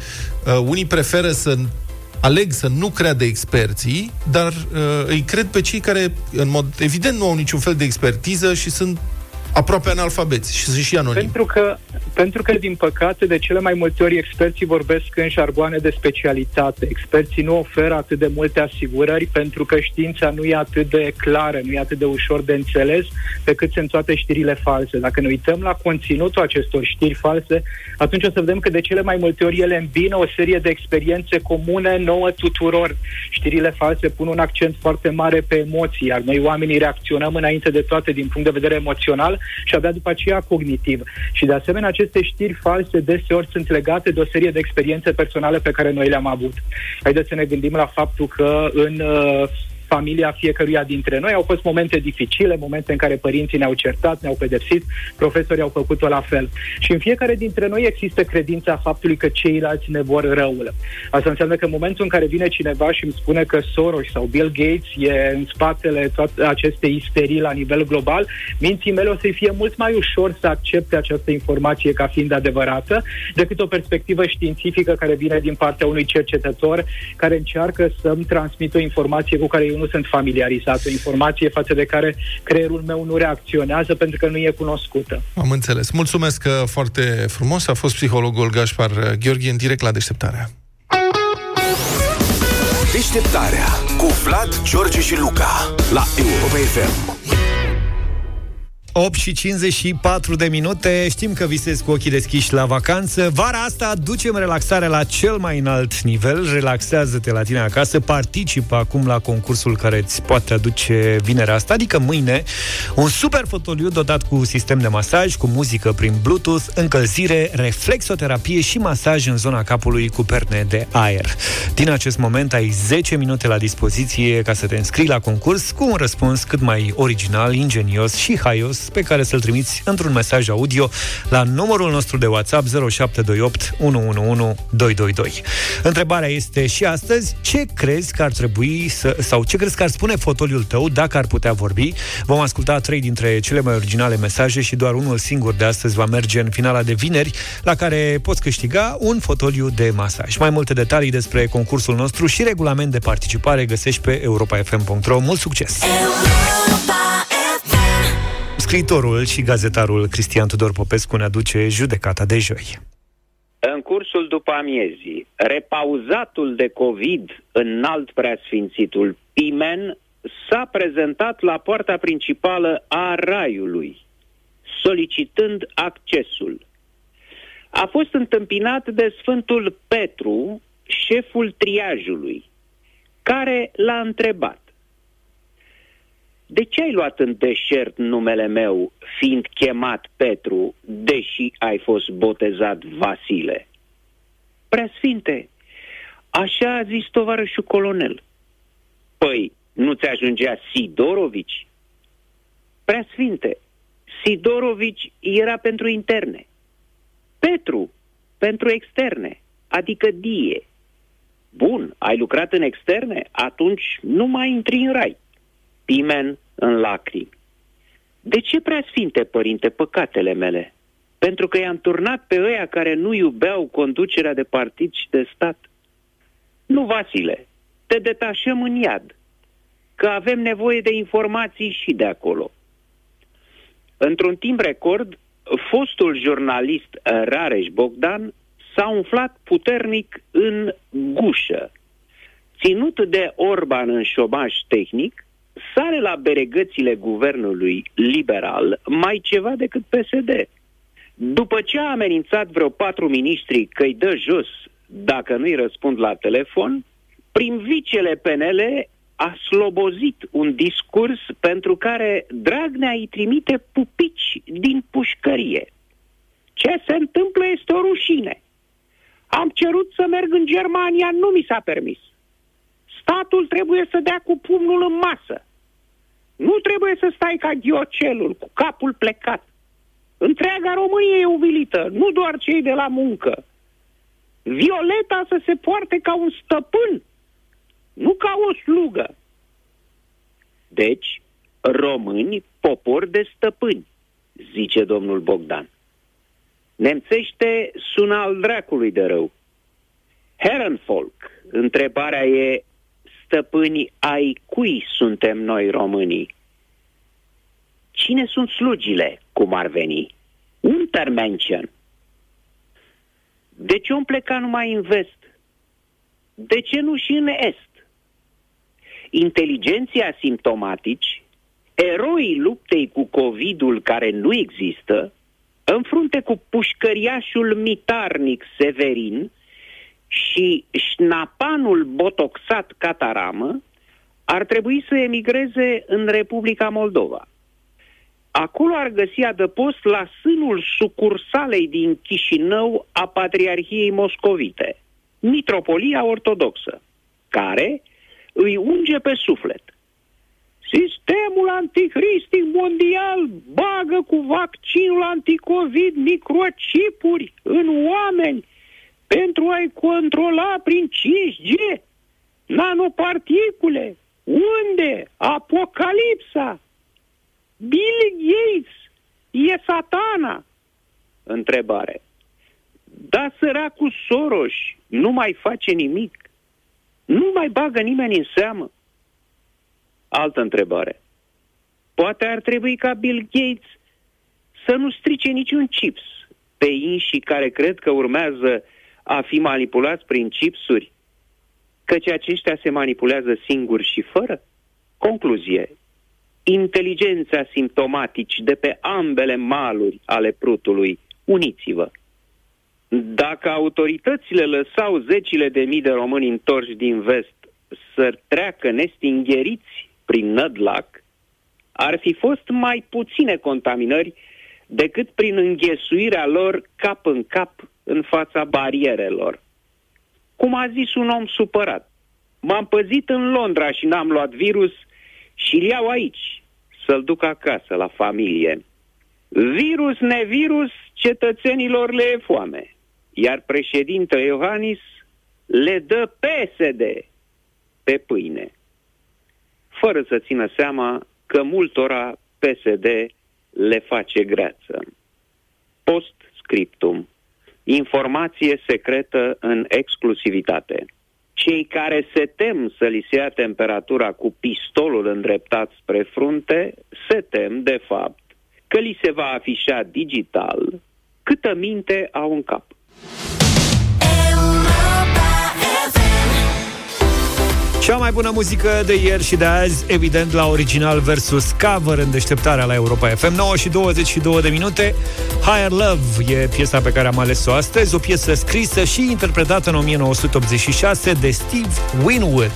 uh, unii preferă să aleg să nu creadă experții, dar uh, îi cred pe cei care, în mod evident, nu au niciun fel de expertiză și sunt aproape analfabeți și sunt și anonimi. Pentru că, pentru că, din păcate, de cele mai multe ori experții vorbesc în jargoane de specialitate. Experții nu oferă atât de multe asigurări pentru că știința nu e atât de clară, nu e atât de ușor de înțeles pe cât sunt toate știrile false. Dacă ne uităm la conținutul acestor știri false, atunci o să vedem că de cele mai multe ori ele îmbină o serie de experiențe comune nouă tuturor. Știrile false pun un accent foarte mare pe emoții, iar noi oamenii reacționăm înainte de toate din punct de vedere emoțional și abia după aceea cognitiv. Și de asemenea, aceste știri false deseori sunt legate de o serie de experiențe personale pe care noi le-am avut. Haideți să ne gândim la faptul că în uh, familia fiecăruia dintre noi au fost momente dificile, momente în care părinții ne-au certat, ne-au pedepsit, profesorii au făcut-o la fel. Și în fiecare dintre noi există credința faptului că ceilalți ne vor răul. Asta înseamnă că în momentul în care vine cineva și îmi spune că Soros sau Bill Gates e în spatele toate aceste isterii la nivel global, minții mele o să-i fie mult mai ușor să accepte această informație ca fiind adevărată decât o perspectivă științifică care vine din partea unui cercetător care încearcă să-mi transmită o informație cu care eu nu sunt familiarizat, o informație față de care creierul meu nu reacționează pentru că nu e cunoscută. Am înțeles. Mulțumesc uh, foarte frumos. A fost psihologul Gaspar uh, Gheorghe în direct la deșteptarea. Deșteptarea cu Vlad, George și Luca la Europa FM. 8 și 54 de minute. Știm că visezi cu ochii deschiși la vacanță. Vara asta ducem relaxarea la cel mai înalt nivel. Relaxează-te la tine acasă. Participă acum la concursul care îți poate aduce vinerea asta Adică mâine Un super fotoliu dotat cu sistem de masaj Cu muzică prin Bluetooth Încălzire, reflexoterapie și masaj în zona capului cu perne de aer. Din acest moment ai 10 minute la dispoziție Ca să te înscrii la concurs Cu un răspuns cât mai original, ingenios și haios pe care să-l trimiți într-un mesaj audio la numărul nostru de WhatsApp 0728 111 222. Întrebarea este și astăzi, ce crezi că ar trebui să, sau ce crezi că ar spune fotoliul tău dacă ar putea vorbi? Vom asculta trei dintre cele mai originale mesaje și doar unul singur de astăzi va merge în finala de vineri, la care poți câștiga un fotoliu de masaj. Mai multe detalii despre concursul nostru și regulament de participare găsești pe europafm.ro. Mult succes! Scriitorul și gazetarul Cristian Tudor Popescu ne aduce judecata de joi. În cursul după amiezii, repauzatul de COVID înalt preasfințitul Pimen s-a prezentat la poarta principală a raiului, solicitând accesul. A fost întâmpinat de Sfântul Petru, șeful triajului, care l-a întrebat de ce ai luat în deșert numele meu, fiind chemat Petru, deși ai fost botezat Vasile? Preasfinte, așa a zis tovarășul colonel. Păi, nu ți ajungea Sidorovici? Preasfinte, Sidorovici era pentru interne. Petru, pentru externe, adică die. Bun, ai lucrat în externe? Atunci nu mai intri în rai pimen în lacrimi. De ce prea sfinte, părinte, păcatele mele? Pentru că i-am turnat pe ăia care nu iubeau conducerea de partid și de stat? Nu, Vasile, te detașăm în iad, că avem nevoie de informații și de acolo. Într-un timp record, fostul jurnalist Rareș Bogdan s-a umflat puternic în gușă. Ținut de Orban în șomaj tehnic, sare la beregățile guvernului liberal mai ceva decât PSD. După ce a amenințat vreo patru miniștri că îi dă jos dacă nu-i răspund la telefon, prin vicele PNL a slobozit un discurs pentru care Dragnea îi trimite pupici din pușcărie. Ce se întâmplă este o rușine. Am cerut să merg în Germania, nu mi s-a permis. Statul trebuie să dea cu pumnul în masă. Nu trebuie să stai ca ghiocelul, cu capul plecat. Întreaga Românie e uvilită, nu doar cei de la muncă. Violeta să se poarte ca un stăpân, nu ca o slugă. Deci, români, popor de stăpâni, zice domnul Bogdan. Nemțește sună al dracului de rău. Herrenfolk, întrebarea e stăpâni ai cui suntem noi românii? Cine sunt slugile, cum ar veni? Untermenschen. De ce om pleca numai în vest? De ce nu și în est? Inteligenții asimptomatici, eroii luptei cu COVID-ul care nu există, în frunte cu pușcăriașul mitarnic Severin, și șnapanul botoxat cataramă ar trebui să emigreze în Republica Moldova. Acolo ar găsi adăpost la sânul sucursalei din Chișinău a Patriarhiei Moscovite, Mitropolia Ortodoxă, care îi unge pe suflet. Sistemul anticristic mondial bagă cu vaccinul anticovid microchipuri în oameni pentru a-i controla prin 5G, nanoparticule, unde? Apocalipsa! Bill Gates e satana? Întrebare. Da, săracul Soros nu mai face nimic. Nu mai bagă nimeni în seamă. Altă întrebare. Poate ar trebui ca Bill Gates să nu strice niciun chips pe inșii care cred că urmează a fi manipulați prin chipsuri, căci aceștia se manipulează singuri și fără? Concluzie. inteligenți asimptomatici de pe ambele maluri ale prutului, uniți-vă. Dacă autoritățile lăsau zecile de mii de români întorși din vest să treacă nestingheriți prin Nădlac, ar fi fost mai puține contaminări decât prin înghesuirea lor cap în cap în fața barierelor. Cum a zis un om supărat, m-am păzit în Londra și n-am luat virus și îl iau aici, să-l duc acasă la familie. Virus, nevirus, cetățenilor le e foame, iar președintele Iohannis le dă PSD pe pâine, fără să țină seama că multora PSD le face greață. Post scriptum. Informație secretă în exclusivitate. Cei care se tem să li se ia temperatura cu pistolul îndreptat spre frunte, se tem, de fapt, că li se va afișa digital câtă minte au în cap. Cea mai bună muzică de ieri și de azi, evident, la original versus cover în deșteptarea la Europa FM. 9 și 22 de minute. Higher Love e piesa pe care am ales-o astăzi, o piesă scrisă și interpretată în 1986 de Steve Winwood.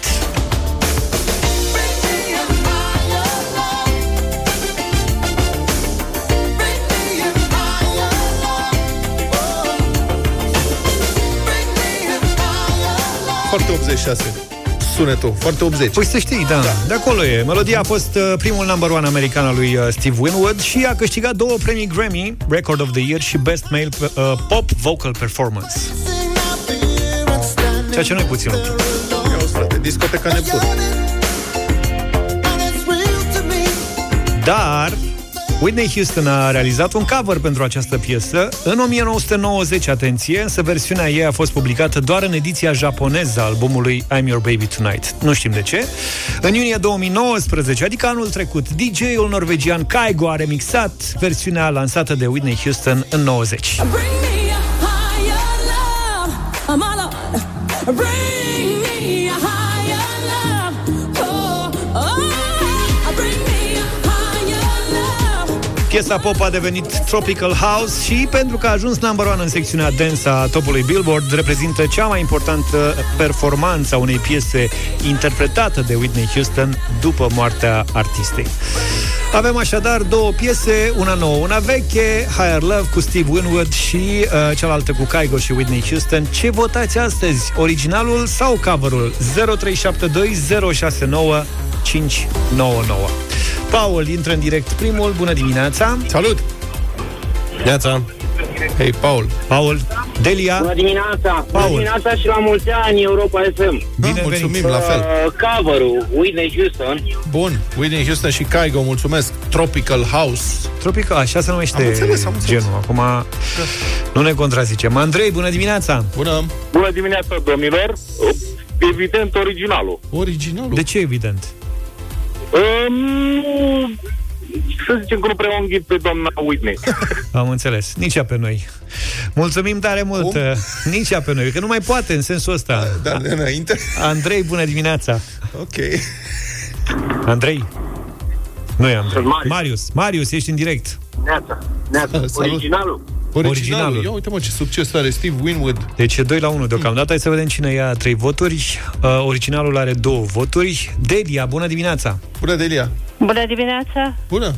Foarte 86 sunetul, foarte 80. Păi să știi, da, da. de acolo e. Melodia a fost uh, primul number one american al lui uh, Steve Winwood și a câștigat două premii Grammy, Record of the Year și Best Male uh, Pop Vocal Performance. Ceea ce nu e puțin lucru. Ia frate, discoteca Neptun. Dar Whitney Houston a realizat un cover pentru această piesă în 1990, atenție, însă versiunea ei a fost publicată doar în ediția japoneză a albumului I'm Your Baby Tonight. Nu știm de ce. În iunie 2019, adică anul trecut, DJ-ul norvegian Kaigo a remixat versiunea lansată de Whitney Houston în 90. Bring me a higher love, Bring Piesa pop a devenit Tropical House și pentru că a ajuns number one în secțiunea dance a topului Billboard, reprezintă cea mai importantă performanță a unei piese interpretată de Whitney Houston după moartea artistei. Avem așadar două piese, una nouă, una veche, Higher Love cu Steve Winwood și uh, cealaltă cu Kygo și Whitney Houston. Ce votați astăzi? Originalul sau coverul? 0372 069 599. Paul intră în direct primul. Bună dimineața! Salut! Neața! Hei, Paul! Paul! Delia! Bună dimineața! Paul. Bună dimineața și la mulți ani Europa FM! Bine mulțumim, la fel! Uh, cover-ul, Whitney Houston. Bun, Whitney Houston și Kygo, mulțumesc! Tropical House. Tropical, așa se numește am înțeles, am înțeles. genul. Acum da. nu ne contrazicem. Andrei, bună dimineața! Bună! Bună dimineața, domnilor! Evident, originalul. Originalul? De ce evident? Um, să zicem că nu prea o pe doamna Whitney. Am înțeles. Nici ea pe noi. Mulțumim tare mult. Cum? Nici ea pe noi, că nu mai poate în sensul ăsta. Da, de înainte. Andrei, bună dimineața. Ok. Andrei. Nu e Andrei. Marius. Marius. Marius, ești în direct. Neața. Neața. Originalul. Originalul. Originalul. Ia uite mă ce succes are Steve Winwood. Deci e 2 la 1 deocamdată. Hai să vedem cine ia 3 voturi. Uh, originalul are 2 voturi. Delia, bună dimineața! Bună, Delia! Bună dimineața! Bună!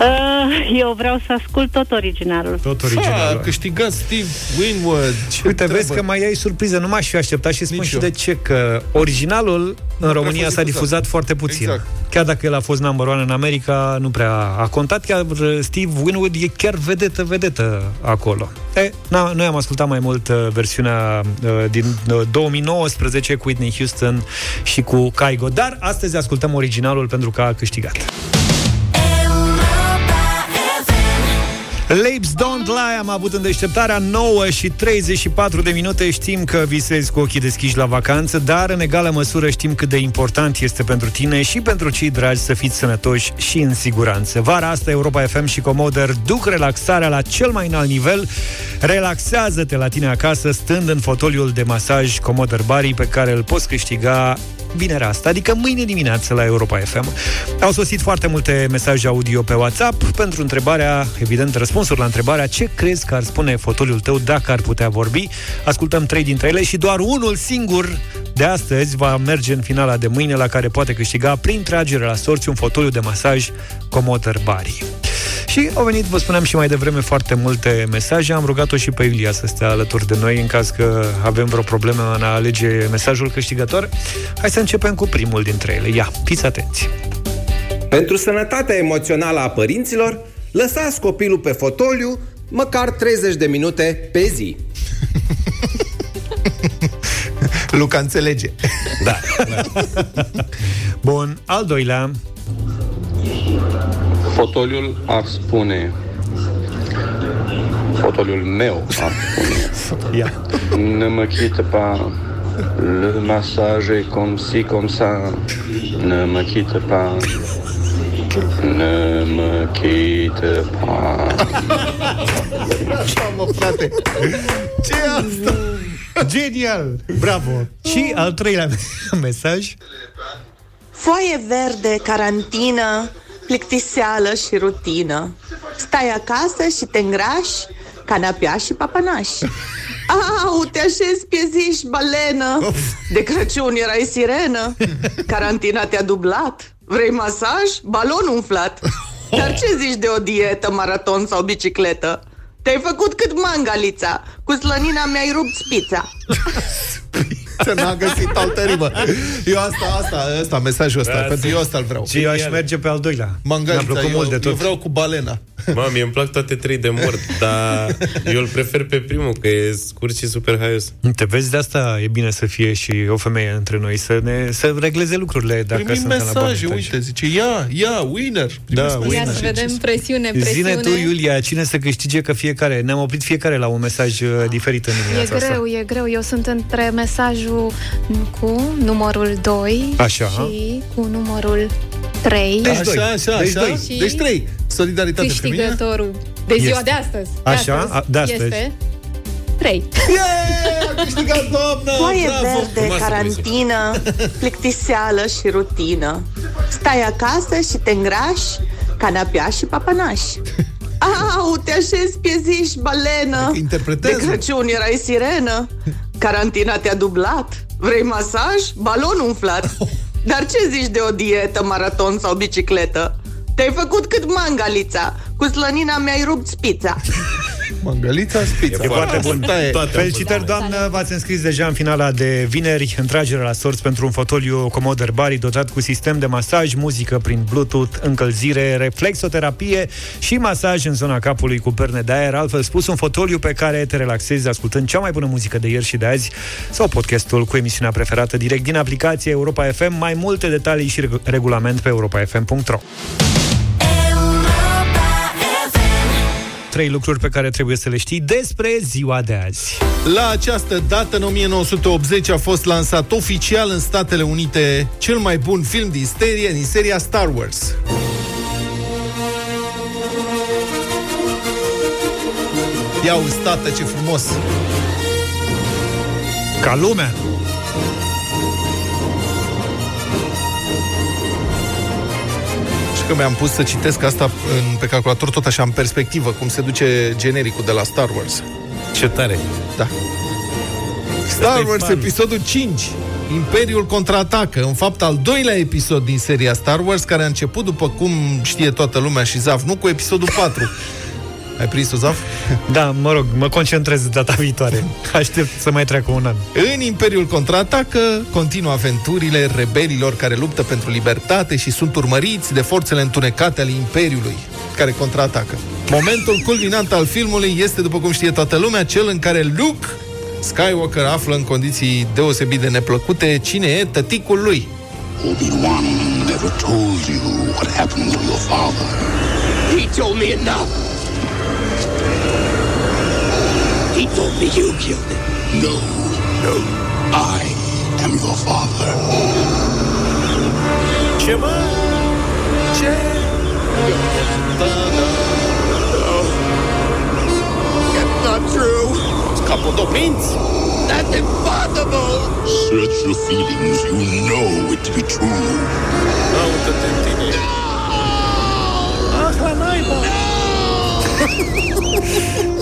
Uh, eu vreau să ascult tot originalul. Tot originalul. A câștigat Steve Winwood. Ce Uite, treabă. vezi că mai ai surpriză. Nu m-aș fi așteptat și spun Nici și eu. de ce. Că originalul în România fost s-a difuzat. difuzat foarte puțin. Exact. Chiar dacă el a fost number one în America, nu prea a contat. Chiar uh, Steve Winwood e chiar vedetă, vedetă acolo. E, na, noi am ascultat mai mult uh, versiunea uh, din uh, 2019 cu Whitney Houston și cu Kygo. Dar astăzi ascultăm originalul pentru că a câștigat. Lapes Don't Lie am avut în deșteptarea 9 și 34 de minute. Știm că visezi cu ochii deschiși la vacanță, dar în egală măsură știm cât de important este pentru tine și pentru cei dragi să fiți sănătoși și în siguranță. Vara asta Europa FM și Comoder duc relaxarea la cel mai înalt nivel. Relaxează-te la tine acasă stând în fotoliul de masaj Comoder Bari pe care îl poți câștiga vinerea asta, adică mâine dimineață la Europa FM. Au sosit foarte multe mesaje audio pe WhatsApp pentru întrebarea, evident, răspunsuri la întrebarea ce crezi că ar spune fotoliul tău dacă ar putea vorbi. Ascultăm trei dintre ele și doar unul singur de astăzi va merge în finala de mâine la care poate câștiga prin tragere la sorți un fotoliu de masaj Comoder Bari. Și au venit, vă spuneam și mai devreme, foarte multe mesaje. Am rugat-o și pe Iulia să stea alături de noi în caz că avem vreo problemă în a alege mesajul câștigător. Hai să începem cu primul dintre ele. Ia, fiți atenți! Pentru sănătatea emoțională a părinților, lăsați copilul pe fotoliu măcar 30 de minute pe zi. Luca înțelege. Da. Bun, al doilea. Fotoliul ar spune Fotoliul meu ar spune Ia. Ne me quitte pas Le massage est comme ci, comme ça Ne me quitte pas Ne me quitte pas Așa, mă, frate. ce e asta? Genial! Bravo! Și al treilea mesaj. Foaie verde, carantină, plictiseală și rutină. Stai acasă și te îngrași, canapea și papanaș. Au, te așezi pe zi și balenă. De Crăciun erai sirenă. Carantina te-a dublat. Vrei masaj? Balon umflat. Dar ce zici de o dietă, maraton sau bicicletă? Te-ai făcut cât mangalița. Cu slănina mi-ai rupt spița. Să n-am găsit altă rimă. Eu asta, asta, asta, mesajul ăsta, Da, pentru zi. eu asta-l vreau. Și eu aș merge pe al doilea. Mi-a Mangalița, plăcut eu, mult de eu tot. vreau cu balena. Mă, mie îmi plac toate trei de mort, dar eu îl prefer pe primul, că e scurt și super haios. Te vezi, de asta e bine să fie și o femeie între noi, să ne să regleze lucrurile dacă Primim sunt la mesaje, bani. uite, zice, ia, ia, winner. Da, Primesc winner. Ia mesaje. să vedem presiune, presiune. Zine tu, Iulia, cine să câștige că fiecare? Ne-am oprit fiecare la un mesaj uh, diferit în E dimineața greu, asta. e greu. Eu sunt între mesajul cu numărul 2 Așa. și cu numărul 3. Deci așa, așa, Deci așa. doi. Și Deci trei. Solidaritate feminină. câștigătorul de ziua Este. de astăzi. Așa, a- de astăzi. Este 3. Yeah, a câștigat doamna! Foaie Bravo! verde, Frumoasă carantină, plictiseală și rutină. Stai acasă și te îngrași, canapea și papanaș. Au, te așezi pe zi și balenă. De Interpretează. Crăciun erai sirenă. Carantina te-a dublat. Vrei masaj? Balon umflat. Dar ce zici de o dietă, maraton sau bicicletă? Te-ai făcut cât mangalița. Cu slănina mi-ai rupt spița. Mangalița spița. E foarte bun. Asta e. Toate am Felicitări, doamnă! V-ați înscris deja în finala de vineri, întragere la sorți pentru un fotoliu Commodore Bari dotat cu sistem de masaj, muzică prin Bluetooth, încălzire, reflexoterapie și masaj în zona capului cu perne de aer. Altfel spus, un fotoliu pe care te relaxezi ascultând cea mai bună muzică de ieri și de azi sau podcastul cu emisiunea preferată direct din aplicație Europa FM. Mai multe detalii și reg- regulament pe europafm.ro Trei lucruri pe care trebuie să le știi despre ziua de azi. La această dată, în 1980, a fost lansat oficial în Statele Unite cel mai bun film din serie, din seria Star Wars. Ia uzi, tată, ce frumos! Ca lumea! Că mi-am pus să citesc asta în, pe calculator, tot așa, în perspectivă, cum se duce genericul de la Star Wars. Ce tare! Da. Star Ăsta e Wars, fan. episodul 5. Imperiul contraatacă, în fapt al doilea episod din seria Star Wars, care a început, după cum știe toată lumea și Zaf, nu cu episodul 4. Ai prins-o, Zaf? Da, mă rog, mă concentrez data viitoare. Aștept să mai treacă un an. În Imperiul contraatacă, continuă aventurile rebelilor care luptă pentru libertate și sunt urmăriți de forțele întunecate ale Imperiului, care contraatacă. Momentul culminant al filmului este, după cum știe toată lumea, cel în care Luke Skywalker află în condiții deosebit de neplăcute cine e tăticul lui. Obi-Wan never told you what happened to your father. He told me enough. He told you killed him. No, no, I am your father. Ce mă? Ce? That's not true. Capodominți! That's impossible. Search your feelings, you know it to be true.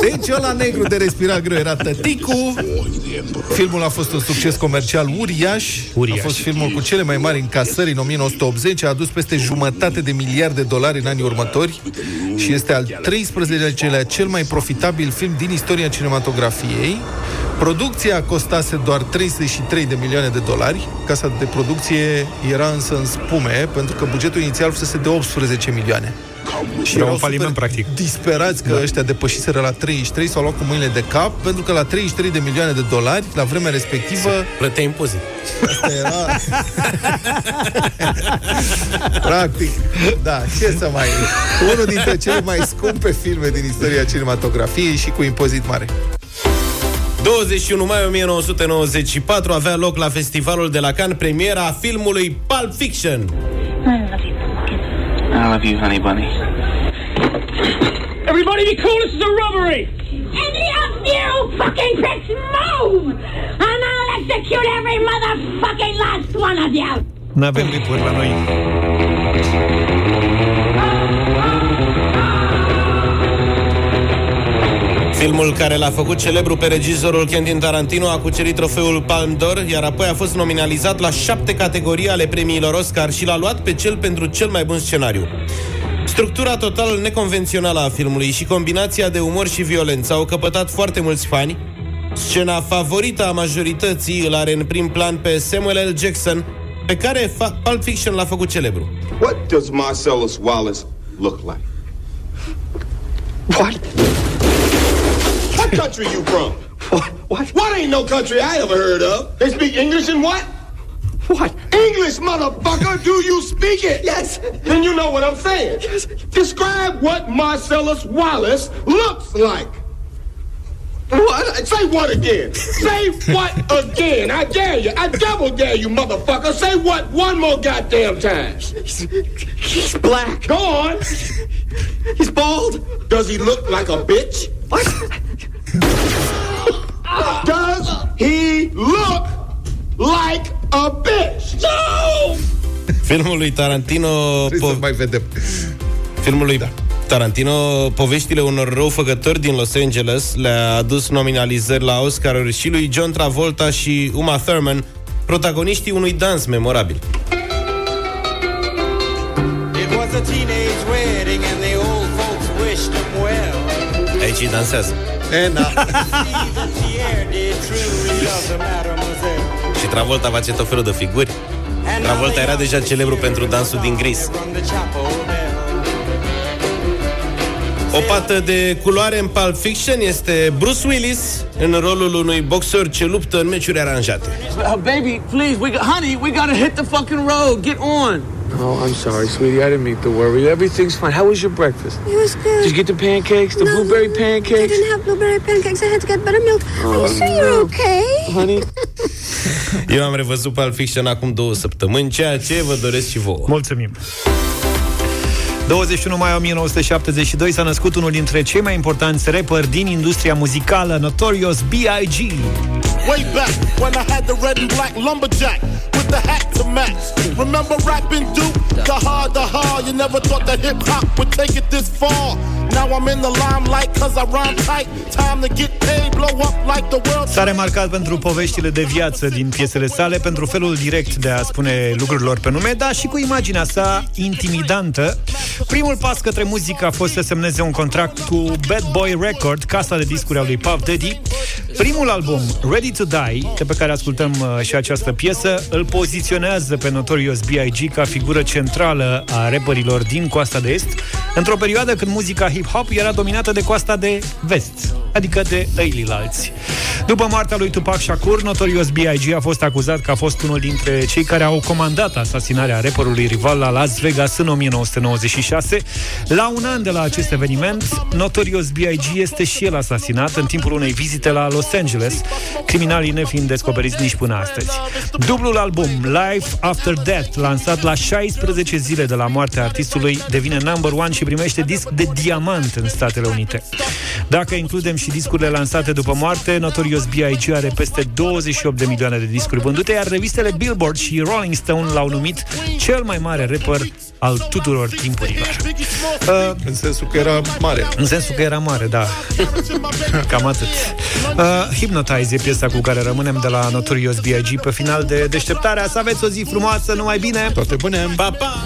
Deci ăla negru de respirat greu era Tăticu Filmul a fost un succes comercial uriaș, Uriaș. A fost filmul cu cele mai mari încasări în 1980 A adus peste jumătate de miliarde de dolari în anii următori Și este al 13-lea cel mai profitabil film din istoria cinematografiei. Producția costase doar 33 de milioane de dolari. Casa de producție era însă în spume Pentru că bugetul inițial fusese de 18 milioane și Era erau un faliment, super practic. disperați că da. ăștia depășiseră la 33 s-au luat cu mâinile de cap, pentru că la 33 de milioane de dolari, la vremea respectivă... Plătea impozit. Asta era... Practic, da, ce să mai... Unul dintre cele mai scumpe filme din istoria cinematografiei și cu impozit mare. 21 mai 1994 avea loc la festivalul de la Cannes premiera filmului Pulp Fiction. I love you, honey bunny. Everybody be cool, this is a robbery! Any of you fucking pricks move! And I'll execute every motherfucking last one of you! N-avem bipuri la noi. Filmul care l-a făcut celebru pe regizorul Quentin Tarantino a cucerit trofeul Palme d'Or, iar apoi a fost nominalizat la șapte categorii ale premiilor Oscar și l-a luat pe cel pentru cel mai bun scenariu. Structura total neconvențională a filmului și combinația de umor și violență au căpătat foarte mulți fani. Scena favorită a majorității îl are în prim plan pe Samuel L. Jackson, pe care fa- Pulp Fiction l-a făcut celebru. What does Marcellus Wallace look like? What? Country you from? What? What? What ain't no country I ever heard of? They speak English and what? What? English, motherfucker! Do you speak it? Yes. Then you know what I'm saying. Yes. Describe what Marcellus Wallace looks like. What? Say what again? Say what again? I dare you. I double dare you, motherfucker. Say what one more goddamn time. He's, he's black. Go on. He's bald. Does he look like a bitch? What? Does he look like a bitch? No! Filmul lui Tarantino... Po- mai vedem. Filmul lui da. Tarantino, poveștile unor răufăcători din Los Angeles le-a adus nominalizări la Oscar și lui John Travolta și Uma Thurman, protagoniștii unui dans memorabil. It was a teenage wedding and the old folks wished him well. Aici îi dansează. E, na. Pierre did truly love the mademoiselle. Și Travolta face tot felul de figuri. Travolta era deja celebru pentru dansul din Gris. From the chapel bell. O pată de culoare în Pulp Fiction este Bruce Willis în rolul unui boxer ce luptă în meciuri aranjate. Uh, baby, please, we got, honey, we gotta hit the fucking road. Get on. Oh, I'm sorry, sweetie. I didn't mean to worry. Everything's fine. How was your breakfast? It was good. Did you get the pancakes, the blueberry I pancakes? didn't have blueberry pancakes. I had to get buttermilk. Are you Oh, sure you're no. okay? Honey? Eu am revăzut Pulp Fiction acum două săptămâni, ceea ce vă doresc și vouă. Mulțumim! 21 mai 1972 s-a născut unul dintre cei mai importanți rapperi din industria muzicală, Notorious B.I.G. Way back when I had the red and black lumberjack with the hat to match. Remember rapping Duke? The hard, the hard. You never thought that hip hop would take it this far. Now I'm in the limelight cause I rhyme tight. Time to get paid, blow up like the world. S-a remarcat pentru poveștile de viață din piesele sale, pentru felul direct de a spune lucrurilor pe nume, dar și cu imaginea sa intimidantă. Primul pas către muzică a fost să semneze un contract cu Bad Boy Record, casa de discuri a lui Puff Daddy. Primul album, Ready to Die, de pe care ascultăm uh, și această piesă, îl poziționează pe Notorious B.I.G. ca figură centrală a rapperilor din coasta de est, într-o perioadă când muzica hip-hop era dominată de coasta de vest, adică de ăililalți. După moartea lui Tupac Shakur, Notorious B.I.G. a fost acuzat că a fost unul dintre cei care au comandat asasinarea rapperului rival la Las Vegas în 1996. La un an de la acest eveniment, Notorious B.I.G. este și el asasinat în timpul unei vizite la Los Angeles, criminalii nefiind descoperiți nici până astăzi. Dublul album Life After Death, lansat la 16 zile de la moartea artistului, devine number one și primește disc de diamant în Statele Unite. Dacă includem și discurile lansate după moarte, Notorious B.I.G. are peste 28 de milioane de discuri vândute, iar revistele Billboard și Rolling Stone l-au numit cel mai mare rapper al tuturor timpurilor. Uh, în sensul că era mare. În sensul că era mare, da. Cam atât. Uh, Hypnotize e piesa cu care rămânem de la Notorious B.I.G. pe final de deșteptarea. Să aveți o zi frumoasă, numai bine! Toate bune! Pa, pa!